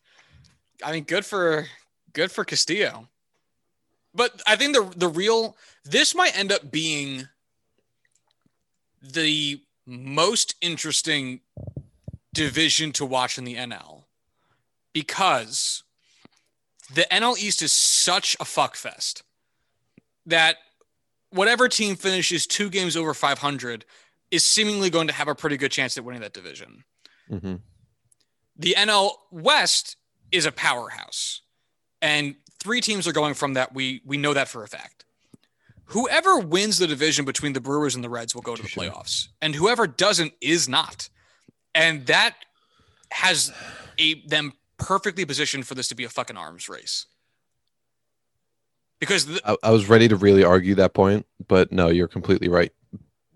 I mean, good for good for Castillo. But I think the the real this might end up being the most interesting division to watch in the NL because the NL East is such a fuck fest that whatever team finishes two games over 500 is seemingly going to have a pretty good chance at winning that division. Mm-hmm the NL West is a powerhouse, and three teams are going from that. We we know that for a fact. Whoever wins the division between the Brewers and the Reds will go to the playoffs, and whoever doesn't is not. And that has a them perfectly positioned for this to be a fucking arms race. Because the, I, I was ready to really argue that point, but no, you're completely right.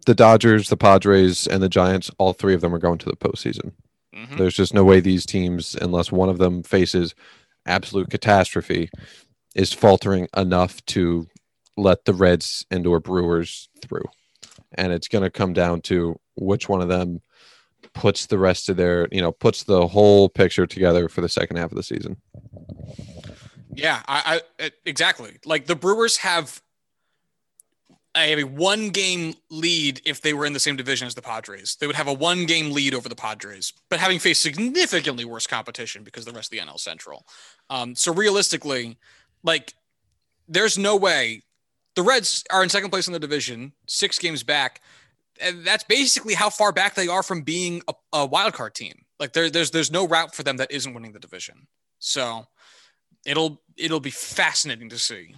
The Dodgers, the Padres, and the Giants, all three of them are going to the postseason. Mhm. There's just no way these teams, unless one of them faces absolute catastrophe, is faltering enough to let the Reds and or Brewers through. And it's going to come down to which one of them puts the rest of their, you know, puts the whole picture together for the second half of the season. Yeah, I, I exactly. Like the Brewers have a one game lead if they were in the same division as the Padres. They would have a one game lead over the Padres, but having faced significantly worse competition because the rest of the NL Central. Um, so realistically, like there's no way the Reds are in second place in the division, six games back. And that's basically how far back they are from being a, a wild card team. Like there, there's there's no route for them that isn't winning the division. So it'll it'll be fascinating to see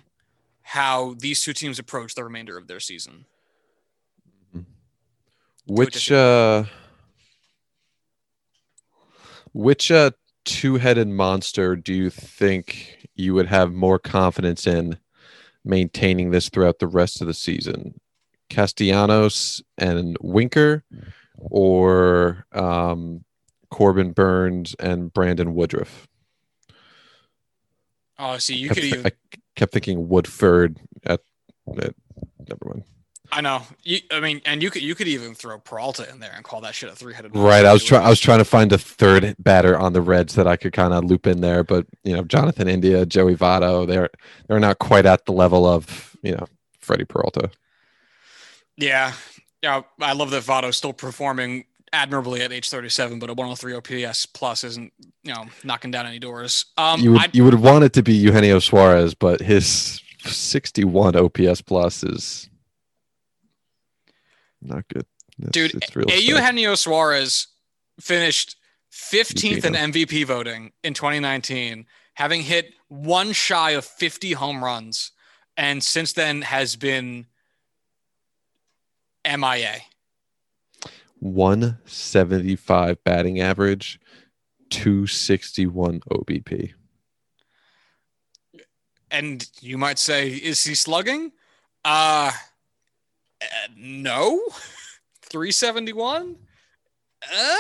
how these two teams approach the remainder of their season. Which uh which uh two-headed monster do you think you would have more confidence in maintaining this throughout the rest of the season? Castellanos and Winker or um Corbin Burns and Brandon Woodruff? Oh, see, you Kept could even I kept thinking Woodford at, at never mind. I know. You, I mean, and you could you could even throw Peralta in there and call that shit a three headed. Right. I was trying. I was trying to find a third batter on the Reds that I could kind of loop in there, but you know, Jonathan India, Joey Votto, they're they're not quite at the level of you know Freddy Peralta. Yeah, yeah. I love that Votto's still performing admirably at age 37, but a 103 OPS plus isn't you know knocking down any doors. Um, you would you would want it to be Eugenio Suarez, but his 61 OPS plus is not good. Dude, it's real sad. Eugenio Suarez finished 15th in MVP voting in 2019, having hit one shy of 50 home runs, and since then has been MIA. 175 batting average, 261 OBP. And you might say, is he slugging? Uh, uh, no. 371? Uh,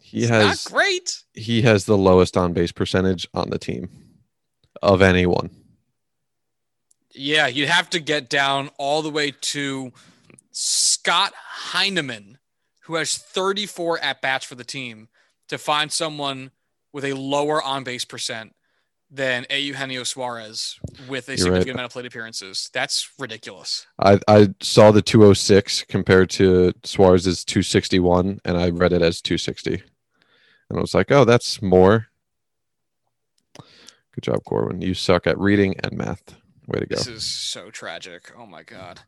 He it's has not great. he has the lowest on base percentage on the team of anyone. Yeah, you'd have to get down all the way to Scott Heineman, who has 34 at bats for the team, to find someone with a lower on base percent than a Eugenio Suarez with a You're significant right. amount of plate appearances. That's ridiculous. I I saw the 206 compared to Suarez's 261 and I read it as 260. And I was like, "Oh, that's more." Good job, Corwin. You suck at reading and math. Way to go. This is so tragic. Oh my god.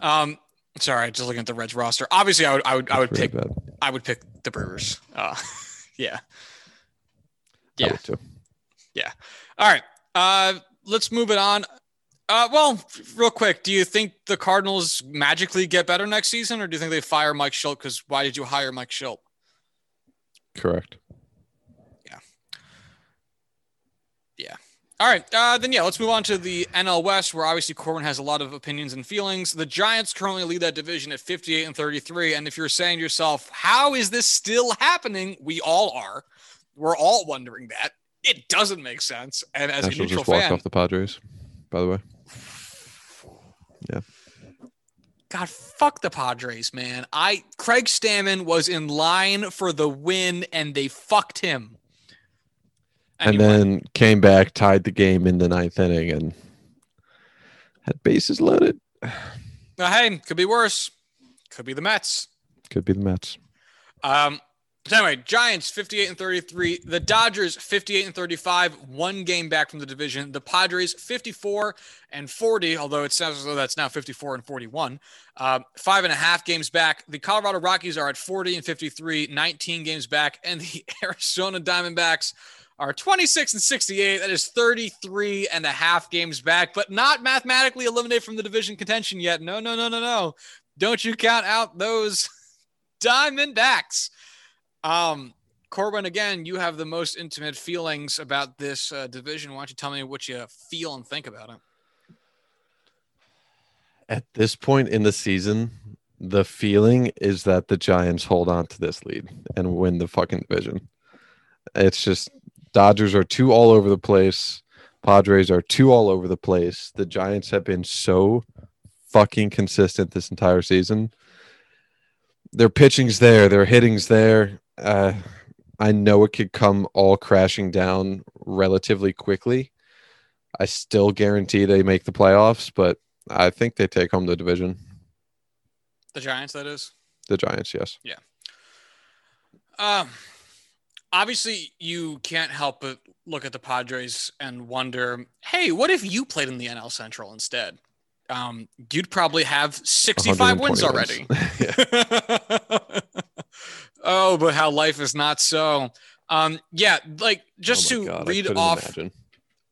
Um, sorry, just looking at the Reds roster. Obviously, I would, I would, I would really pick, bad. I would pick the Brewers. Uh, yeah. Yeah. too. All right. Uh, let's move it on. Uh, well, real quick, do you think the Cardinals magically get better next season, or do you think they fire Mike Shildt? Because why did you hire Mike Shildt? Correct. All right, uh, then yeah, let's move on to the NL West, where obviously Corwin has a lot of opinions and feelings. The Giants currently lead that division at 58 and 33, and if you're saying to yourself, "How is this still happening?" We all are. We're all wondering that. It doesn't make sense. And as a Nationals neutral just walked fan, off the Padres, by the way. Yeah. God, fuck the Padres, man. I Craig Stammen was in line for the win, and they fucked him. And then came back, tied the game in the ninth inning, and had bases loaded. Uh, hey, could be worse. Could be the Mets. Could be the Mets. Um, so anyway, Giants 58 and 33. The Dodgers 58 and 35, one game back from the division. The Padres 54 and 40, although it sounds as though that's now 54 and 41. Um, five and a half games back. The Colorado Rockies are at 40 and 53, 19 games back. And the Arizona Diamondbacks are 26 and 68. That is 33 and a half games back, but not mathematically eliminated from the division contention yet. No, no, no, no, no. Don't you count out those Diamondbacks. Um, Corwin, again, you have the most intimate feelings about this uh, division. Why don't you tell me what you feel and think about it? At this point in the season, the feeling is that the Giants hold on to this lead and win the fucking division. It's just Dodgers are too all over the place. Padres are too all over the place. The Giants have been so fucking consistent this entire season. Their pitching's there, their hitting's there. Uh, I know it could come all crashing down relatively quickly. I still guarantee they make the playoffs, but I think they take home the division. The Giants, that is. The Giants, yes. Yeah. Um, obviously, you can't help but look at the Padres and wonder, hey, what if you played in the NL Central instead? Um, you'd probably have 65 wins already. oh, but how life is not so. Um, yeah, like just oh to God, read off, imagine.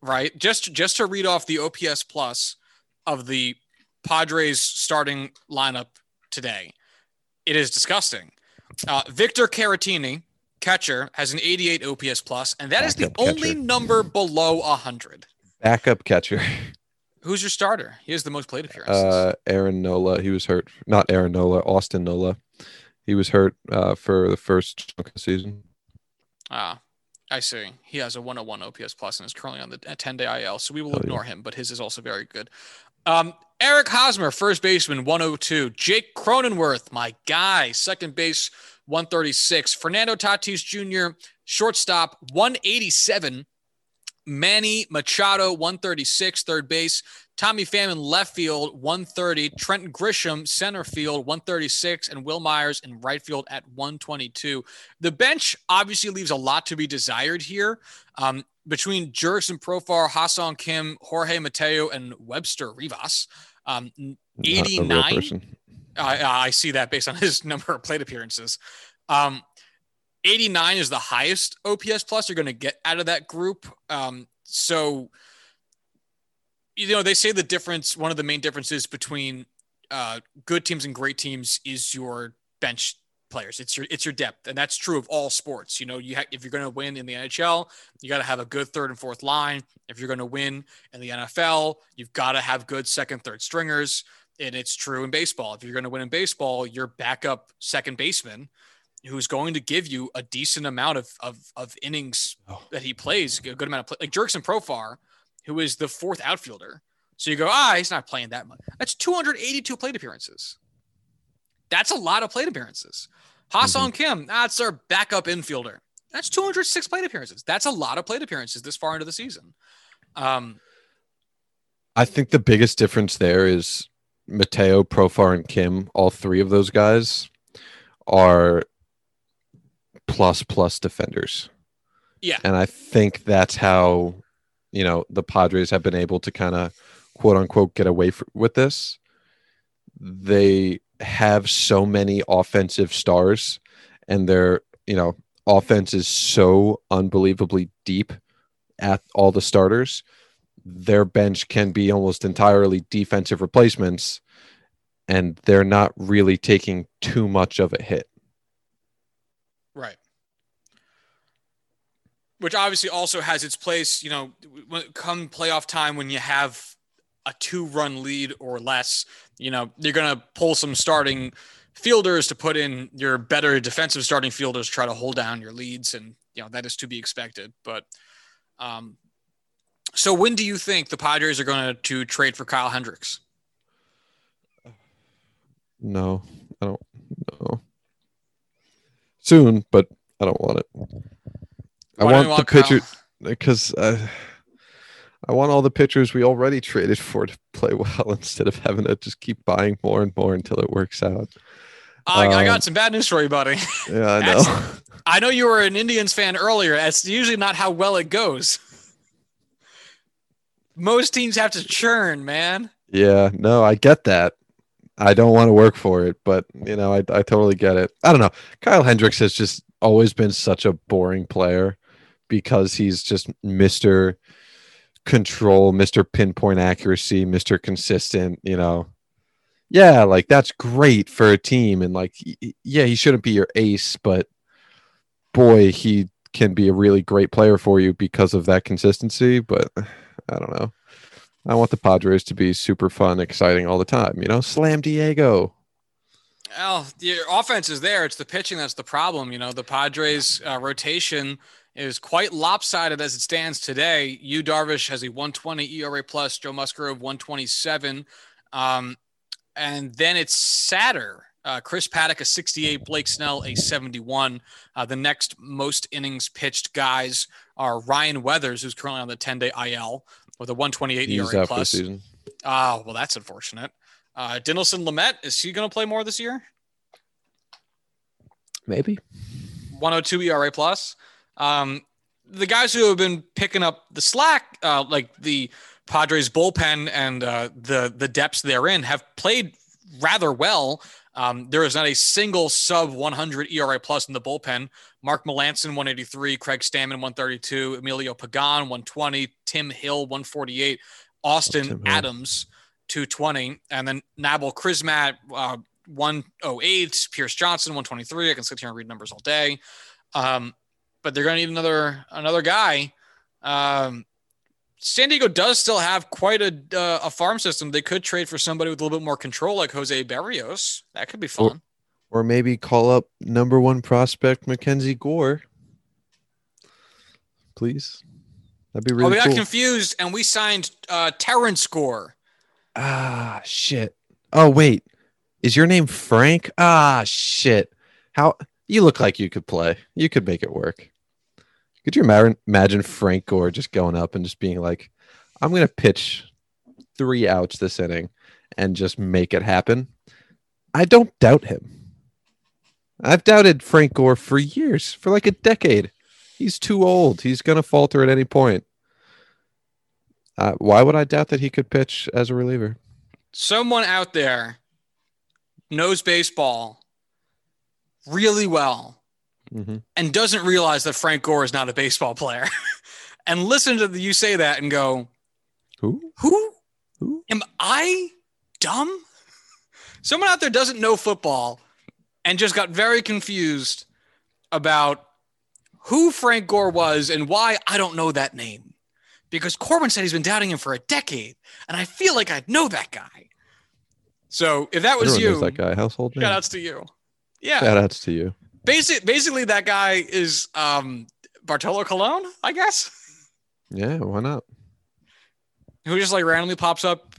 right? Just just to read off the OPS plus of the Padres starting lineup today. It is disgusting. Uh, Victor Caratini, catcher, has an 88 OPS plus, and that Backup is the catcher. only number below 100. Backup catcher. Who's your starter? He has the most plate appearances. Uh, Aaron Nola. He was hurt. Not Aaron Nola. Austin Nola. He was hurt uh, for the first chunk of the season. Ah, I see. He has a 101 OPS plus and is currently on the 10 day IL, so we will oh, ignore yeah. him, but his is also very good. Um, Eric Hosmer, first baseman, 102. Jake Cronenworth, my guy, second base, 136. Fernando Tatis Jr., shortstop, 187. Manny Machado, 136, third base. Tommy Pham left field, 130. Trent Grisham, center field, 136. And Wil Myers in right field at 122. The bench obviously leaves a lot to be desired here. Um, between Jurickson Profar, Ha-Seong Kim, Jorge Mateo, and Webster Rivas. Um, 89. I, I see that based on his number of plate appearances. Um, 89 is the highest OPS plus you're going to get out of that group. Um, so, you know, they say the difference, one of the main differences between uh, good teams and great teams is your bench players. It's your it's your depth, and that's true of all sports. You know, you ha- if you're going to win in the NHL, you got to have a good third and fourth line. If you're going to win in the NFL, you've got to have good second, third stringers. And it's true in baseball. If you're going to win in baseball, your backup second baseman, who's going to give you a decent amount of of, of innings oh. that he plays, a good amount of play, like Jurickson Profar, who is the fourth outfielder. So you go, ah, he's not playing that much. That's 282 plate appearances. That's a lot of plate appearances. Ha-Seong mm-hmm. Kim, that's our backup infielder. That's 206 plate appearances. That's a lot of plate appearances this far into the season. Um, I think the biggest difference there is Mateo, Profar, and Kim. All three of those guys are plus plus defenders. Yeah, and I think that's how you know the Padres have been able to kind of quote unquote get away for, with this. They have so many offensive stars and their, you know, offense is so unbelievably deep at all the starters. Their bench can be almost entirely defensive replacements and they're not really taking too much of a hit. Right. Which obviously also has its place, you know, come playoff time when you have a two run lead or less, you know, you're going to pull some starting fielders to put in your better defensive starting fielders, try to hold down your leads. And, you know, that is to be expected. But, um, so when do you think the Padres are going to, trade for Kyle Hendricks? No, I don't know. Soon, but I don't want it. I want, want, the pitcher because uh, I want all the pitchers we already traded for to play well instead of having to just keep buying more and more until it works out. I, um, I got um, some bad news for you, buddy. Yeah, I know. I know you were an Indians fan earlier. That's usually not how well it goes. Most teams have to churn, man. Yeah, no, I get that. I don't want to work for it, but you know, I, I totally get it. I don't know. Kyle Hendricks has just always been such a boring player because he's just Mr control, Mr. Pinpoint accuracy, Mr. Consistent, you know. Yeah, like that's great for a team. And like, yeah, he shouldn't be your ace, but boy, he can be a really great player for you because of that consistency. But I don't know. I want the Padres to be super fun, exciting all the time. You know, slam Diego. Well, the offense is there. It's the pitching that's the problem. You know, the Padres' uh, rotation is quite lopsided as it stands today. Yu Darvish has a 120 ERA plus, Joe Musgrove 127. Um, and then it's sadder. Uh, Chris Paddack a 68, Blake Snell a 71. Uh, the next most innings pitched guys are Ryan Weathers, who's currently on the 10 day IL with a 128 He's ERA out for the plus. season. Oh, well, that's unfortunate. Uh, Dinelson Lamet, is he going to play more this year? Maybe. 102 ERA plus. Um, the guys who have been picking up the slack, uh, like the Padres bullpen and uh, the the depths they're in, have played rather well. Um, there is not a single sub 100 ERA plus in the bullpen. Mark Melancon 183, Craig Stammen 132, Emilio Pagan 120, Tim Hill 148, Austin Adams 220, and then Nabil Crismatt uh, 108, Pierce Johnson 123. I can sit here and read numbers all day. Um, but they're going to need another another guy. Um, San Diego does still have quite a uh, a farm system. They could trade for somebody with a little bit more control, like Jose Berrios. That could be fun. Or maybe call up number one prospect Mackenzie Gore. Please. That'd be really. oh, we got confused, and we signed uh, Terrence Gore. ah, shit. Oh, wait. Is your name Frank? Ah, shit. How you look like you could play. You could make it work. Could you ima- imagine Frank Gore just going up and just being like, I'm going to pitch three outs this inning and just make it happen? I don't doubt him. I've doubted Frank Gore for years, for like a decade. He's too old. He's going to falter at any point. Uh, why would I doubt that he could pitch as a reliever? Someone out there knows baseball really well Mm-hmm. and doesn't realize that Frank Gore is not a baseball player, and listen to the, you say that and go, Who? "Who Who? am I? Dumb?" Someone out there doesn't know football and just got very confused about who Frank Gore was and why I don't know that name. Because Corbin said he's been doubting him for a decade, and I feel like I know that guy. So if that was Everyone you, that guy. Household name. shout outs to you. Yeah. Shout outs to you. Basic, basically, that guy is um, Bartolo Colon, I guess, Yeah, why not? who just like randomly pops up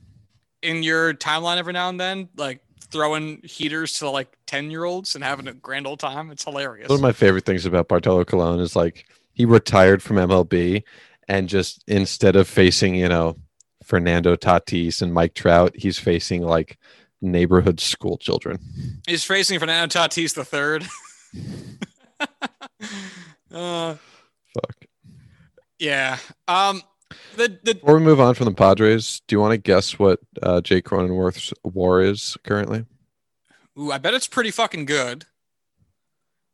in your timeline every now and then, like throwing heaters to like 10 year olds and having a grand old time. It's hilarious. One of my favorite things about Bartolo Colon is like he retired from MLB and just instead of facing, you know, Fernando Tatis and Mike Trout, he's facing like neighborhood school children. He's facing Fernando Tatis the third. uh, Fuck. yeah. Um, the the Before we move on from the Padres, do you want to guess what uh, Jake Cronenworth's war is currently? ooh, I bet it's pretty fucking good.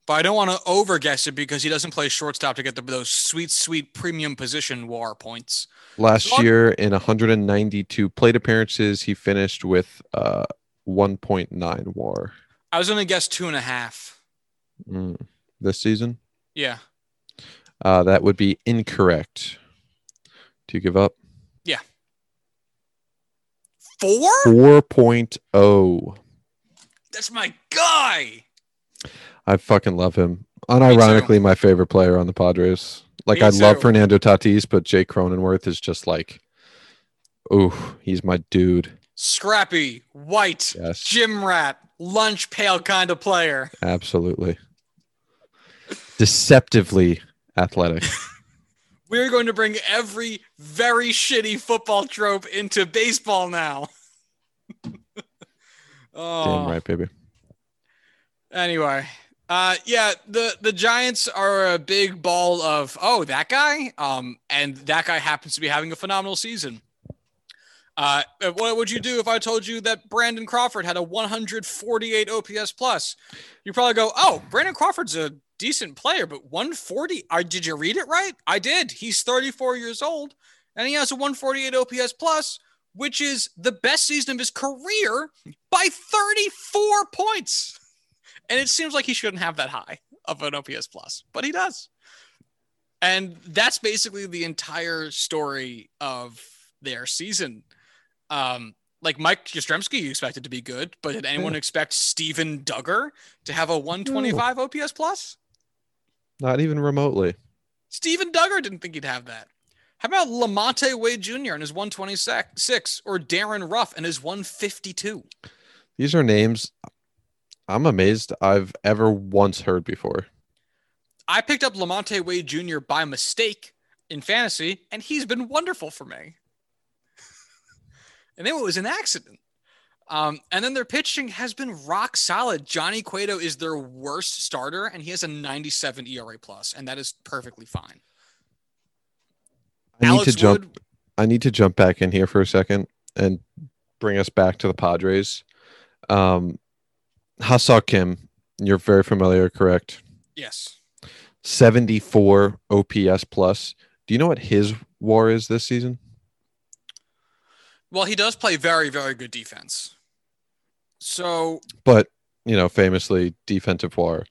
But I don't want to over guess it because he doesn't play shortstop to get the, those sweet, sweet premium position war points. Last So year, in 192 plate appearances, he finished with uh, 1.9 WAR. I was going to guess two and a half. Mm. This season, Yeah. uh, that would be incorrect. Do you give up? Yeah. Four? 4.0. That's my guy. I fucking love him. Unironically, my favorite player on the Padres. Like Me I love. Fernando Tatis, but Jake Cronenworth is just like, ooh, he's my dude. Scrappy, white, Yes, gym rat, lunch pail kind of player. absolutely. Deceptively athletic. We're going to bring every very shitty football trope into baseball now. oh, Damn right, baby. Anyway, uh, yeah, the the Giants are a big ball of oh that guy, um, and that guy happens to be having a phenomenal season. Uh, what would you do if I told you that Brandon Crawford had a 148 OPS plus? You probably go, oh, Brandon Crawford's a decent player, but 140. Uh, did you read it right? I did. He's 34 years old, and he has a 148 OPS plus, which is the best season of his career by 34 points. And it seems like he shouldn't have that high. of an OPS plus, but he does. And that's basically the entire story of their season. Um, like Mike Yastrzemski expected to be good, but did anyone expect Steven Duggar to have a 125 OPS plus? Not even remotely. Steven Duggar didn't think he'd have that. How about Lamonte Wade Jr. and his 126 or Darin Ruf and his 152? These are names I'm amazed I've ever once heard before. I picked up Lamonte Wade Jr. by mistake in fantasy, and he's been wonderful for me. and then it was an accident. Um, and then their pitching has been rock solid. Johnny Cueto is their worst starter, and he has a 97 ERA plus, and that is perfectly fine. I need Alex to jump I need to jump back in here for a second and bring us back to the Padres. Um Ha-Seong Kim, you're very familiar, correct? yes, 74 OPS plus. Do you know what his WAR is this season? well, he does play very, very good defense. So But, you know, famously defensive WAR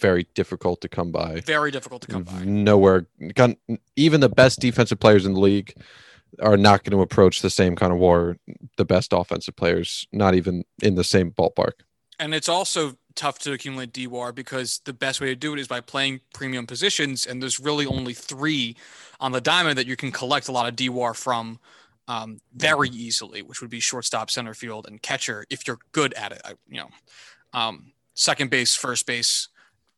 very difficult to come by. very difficult to come by. Nowhere gun- even the best defensive players in the league are not going to approach the same kind of WAR the best offensive players not even in the same ballpark. And it's also tough to accumulate DWAR because the best way to do it is by playing premium positions. And there's really only three on the diamond that you can collect a lot of DWAR from um, very easily, which would be shortstop, center field, and catcher if you're good at it. I, you know, um, second base, first base,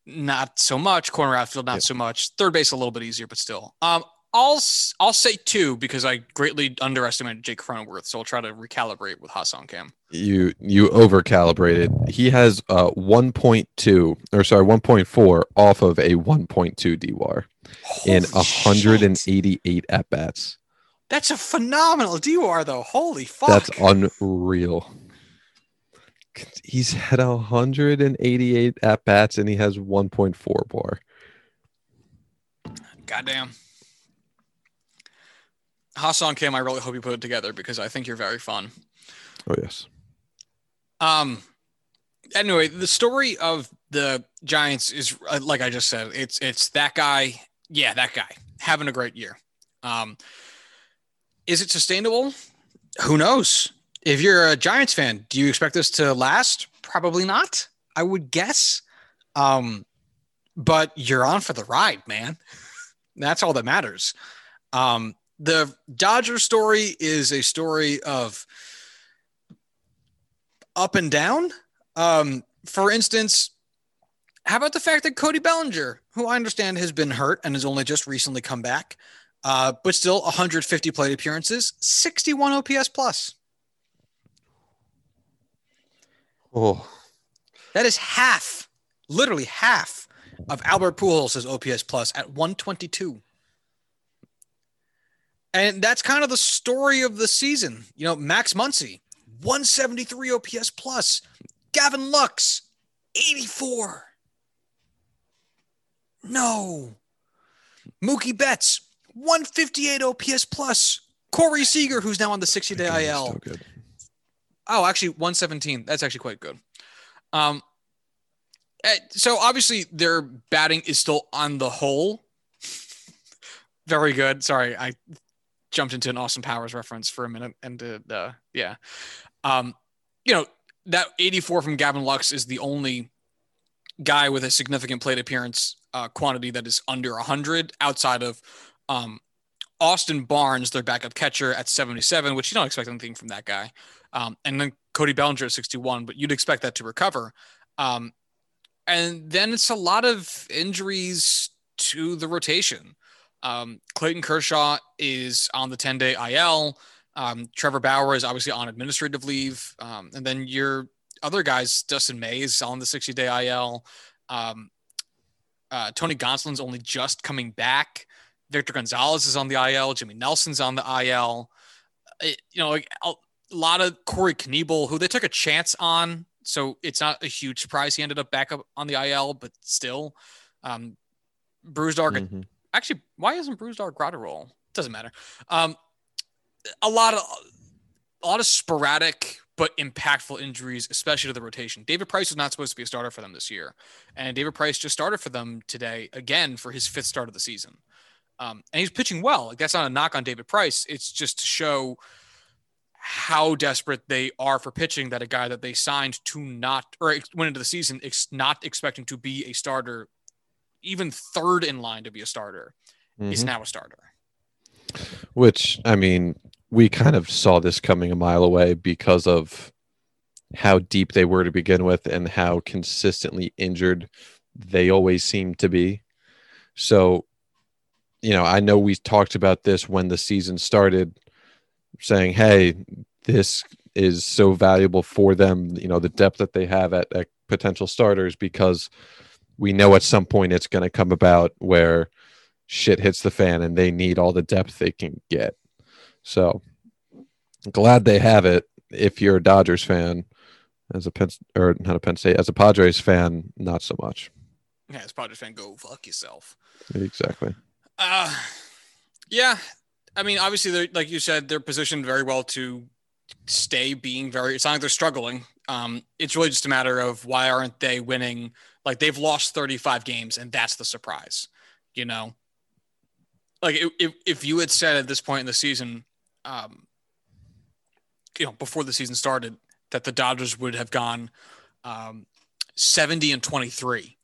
not so much. Corner outfield, not Yep. so much. Third base, a little bit easier, but still. Um, I'll I'll say two because I greatly underestimated Jake Cronenworth, so I'll try to recalibrate with Ha-Seong Kim. You you over calibrated. He has uh 1.2 or sorry 1.4 off of a 1.2 DWAR in Holy shit. 188 at bats. That's a phenomenal DWAR though. Holy fuck. That's unreal. He's had 188 at bats and he has 1.4 bar. Goddamn. Ha-Seong Kim, I really hope you put it together because I think you're very fun. Oh yes. Um. Anyway, the story of the Giants is uh, like I just said. It's it's that guy. Yeah, that guy having a great year. Um. Is it sustainable? Who knows? If you're a Giants fan, do you expect this to last? Probably not. I would guess. Um, but you're on for the ride, man. That's all that matters. Um, the Dodger story is a story of up and down. Um, for instance, how about the fact that Cody Bellinger, who I understand has been hurt and has only just recently come back, uh, but still 150 plate appearances, 61 OPS plus. Oh, That is half, literally half of Albert Pujols' OPS plus at 122. And that's kind of the story of the season. You know, Max Muncy, 173 OPS plus. Gavin Lux, 84. No. Mookie Betts, 158 OPS plus. Corey Seager, who's now on the 60 day IL. Oh, actually, 117. That's actually quite good. Um, eh, so obviously their batting is still on the whole very good. Sorry, I jumped into an Austin Powers reference for a minute, and uh, uh, yeah, um, you know that 84 from Gavin Lux is the only guy with a significant plate appearance uh, quantity that is under 100 outside of um, Austin Barnes, their backup catcher at 77, which you don't expect anything from that guy. Um, and then Cody Bellinger at 61, but you'd expect that to recover. Um, and then it's a lot of injuries to the rotation. Um, Clayton Kershaw is on the 10 day IL. Um, Trevor Bauer is obviously on administrative leave. Um, and then your other guys, Dustin May is on the 60 day IL. Um, uh, Tony Gonsolin's only just coming back. Victor Gonzalez is on the IL. Jimmy Nelson's on the IL. It- you know, a a lot of Corey Knebel, who they took a chance on. So it's not a huge surprise he ended up back up on the IL, but still, um, Brusdar. Mhm. Actually, why isn't Brusdar Graterol? Doesn't matter. Um, a lot of a lot of sporadic but impactful injuries, especially to the rotation. David Price was not supposed to be a starter for them this year, and David Price just started for them today again for his fifth start of the season. Um, and he's pitching well. Like that's not a knock on David Price. It's just to show how desperate they are for pitching that a guy that they signed to not or went into the season ex- not expecting to be a starter, even third in line to be a starter, mm-hmm. is now a starter. Which I mean, we kind of saw this coming a mile away because of how deep they were to begin with and how consistently injured they always seem to be. So you know, I know we talked about this when the season started, saying, "Hey, this is so valuable for them." You know, the depth that they have at, at potential starters because we know at some point it's going to come about where shit hits the fan and they need all the depth they can get. So glad they have it. If you're a Dodgers fan, as a Penn or not a Penn State, as a Padres fan, not so much. Yeah, as Padres fan, go fuck yourself. Exactly. Uh, yeah. I mean, obviously, like you said, they're positioned very well to stay being very. It's not like they're struggling. Um, it's really just a matter of why aren't they winning? Like they've lost 35 games, and that's the surprise. You know, like if if you had said at this point in the season, um, you know, before the season started, that the Dodgers would have gone um, 70 and 23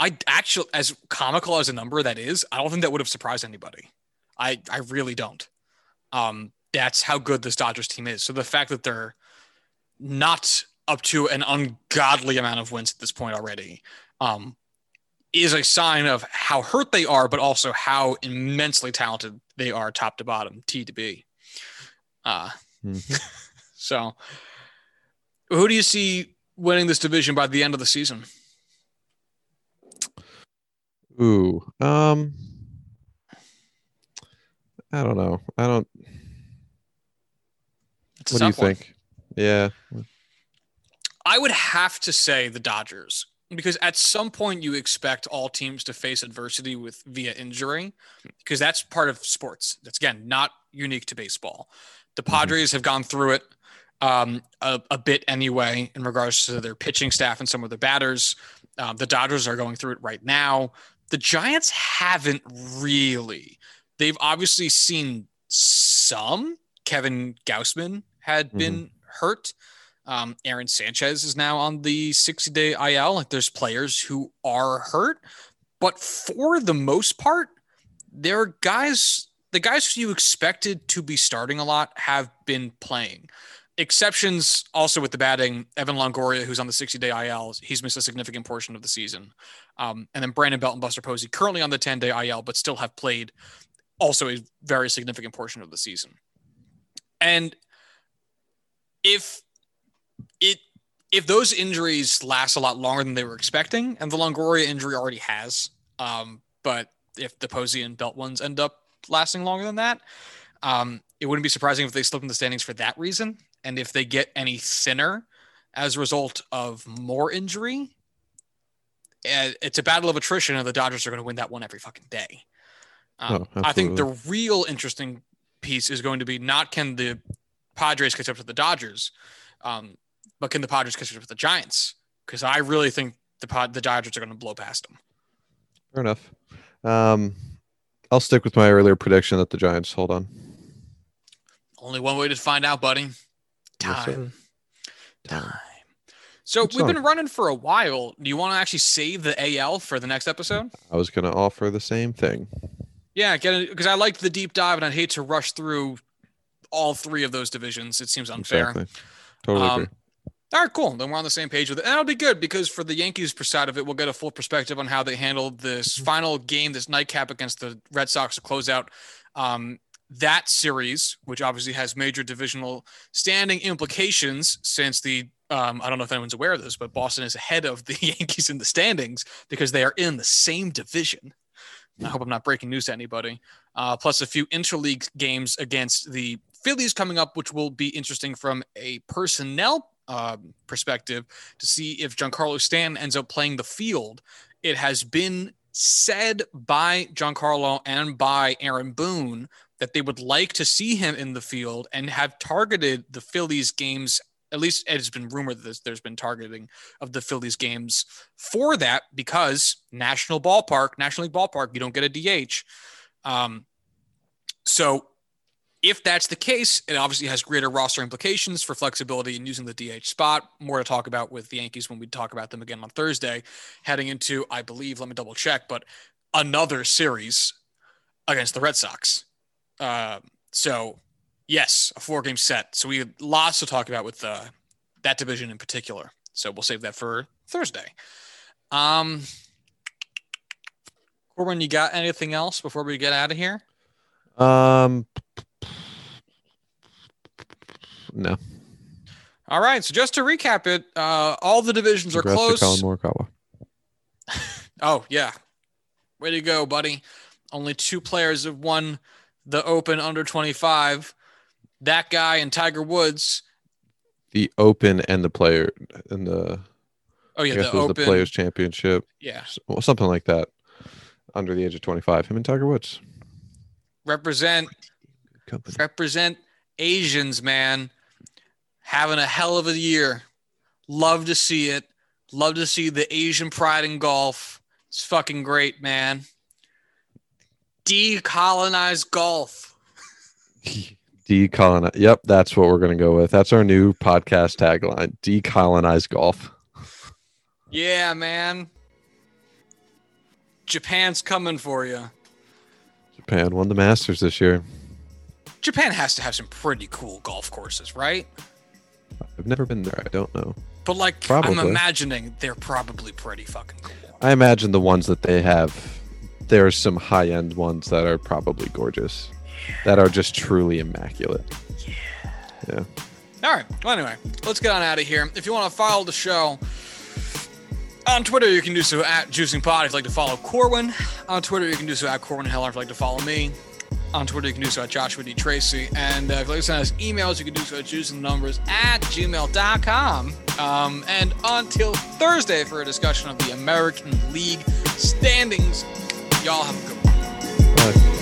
I actually, as comical as a number that is, I don't think that would have surprised anybody. I I really don't. Um, that's how good this Dodgers team is. So the fact that they're not up to an ungodly amount of wins at this point already um, is a sign of how hurt they are, but also how immensely talented they are, top to bottom, T to B. Uh, mm-hmm. so, who do you see winning this division by the end of the season? Ooh, um, I don't know. I don't. It's what do you one. think? Yeah. I would have to say the Dodgers because at some point you expect all teams to face adversity with via injury because that's part of sports. That's again not unique to baseball. The mm-hmm. Padres mm-hmm. have gone through it um, a, a, bit anyway in regards to their pitching staff and some of their batters. Um, the Dodgers are going through it right now. The Giants haven't really. They've obviously seen some. Kevin Gausman had mm-hmm. been hurt. Um, Aaron Sanchez is now on the 60 day IL. Like there's players who are hurt, but for the most part, there are guys, the guys who you expected to be starting a lot have been playing exceptions also with the batting. Evan Longoria, who's on the 60 day IL, he's missed a significant portion of the season. Um, and then Brandon Belt and Buster Posey, currently on the 10 day IL, but still have played also a very significant portion of the season. And if it if those injuries last a lot longer than they were expecting, and the Longoria injury already has, um, but if the Posey and Belt ones end up lasting longer than that, um, it wouldn't be surprising if they slip in the standings for that reason. And if they get any thinner as a result of more injury, eh, it's a battle of attrition, and the Dodgers are going to win that one every fucking day. Um, oh, I think the real interesting piece is going to be not can the Padres catch up to the Dodgers, um, but can the Padres catch up to the Giants? Because I really think the pod, the Dodgers are going to blow past them. Fair enough. Um, I'll stick with my earlier prediction that the Giants hold on. Only one way to find out, buddy. Time. Time. So we've been running for a while. Do you want to actually save the AL for the next episode? I was going to offer the same thing. Yeah, because I liked the deep dive, and I'd hate to rush through all three of those divisions. It seems unfair. Exactly. Totally um, agree. All right, cool. Then we're on the same page with it. And that'll be good because for the Yankees side of it, we'll get a full perspective on how they handled this mm-hmm. final game, this nightcap against the Red Sox to close out um, that series, which obviously has major divisional standing implications since the um, I don't know if anyone's aware of this, but Boston is ahead of the Yankees in the standings because they are in the same division. I hope I'm not breaking news to anybody. Uh, plus a few interleague games against the Phillies coming up, which will be interesting from a personnel uh, perspective to see if Giancarlo Stanton ends up playing the field. It has been said by Giancarlo and by Aaron Boone that they would like to see him in the field and have targeted the Phillies games at least it's been rumored that there's, there's been targeting of the Phillies games for that because national ballpark, National League ballpark, you don't get a DH. Um, so if that's the case, it obviously has greater roster implications for flexibility in using the DH spot. More to talk about with the Yankees when we talk about them again on Thursday, heading into, I believe, let me double check, but another series against the Red Sox. Uh, so, yes, a four game set. So, we have lots to talk about with uh, that division in particular. So, we'll save that for Thursday. Um, Corwin, you got anything else before we get out of here? Um, no. All right. So just to recap it, uh, all the divisions Congrats are close. To Collin Morikawa. oh yeah, way to go, buddy! Only two players have won the Open under twenty five. That guy and Tiger Woods. The Open and the player and the. Oh yeah, I guess the was Open the Players Championship. Yeah, well, something like that. Under the age of twenty five, him and Tiger Woods represent Company. represent Asians, man having a hell of a year. Love to see it. Love to see the Asian pride in golf. It's fucking great, man. Decolonize golf. Decolonize. Yep, that's what we're going to go with. That's our new podcast tagline Decolonize golf. Yeah, man. Japan's coming for you. Japan won the Masters this year. Japan has to have some pretty cool golf courses, right? I've never been there. I don't know. But like, Probably. I'm imagining they're probably pretty fucking cool. I imagine the ones that they have, there are some high end ones that are probably gorgeous, that are just truly immaculate. Yeah. Yeah. All right. Well, anyway, let's get on out of here. If you want to follow the show on Twitter, you can do so at Juicing Pod. If you'd like to follow Corwin on Twitter, you can do so at Corwin Heller. If you'd like to follow me on Twitter, you can do so at Joshua D. Tracy. And uh, if you'd like to send us emails, you can do so at juicingnumbers at gmail.com. Um, and until Thursday for a discussion of the American League standings, y'all have a good one. Bye.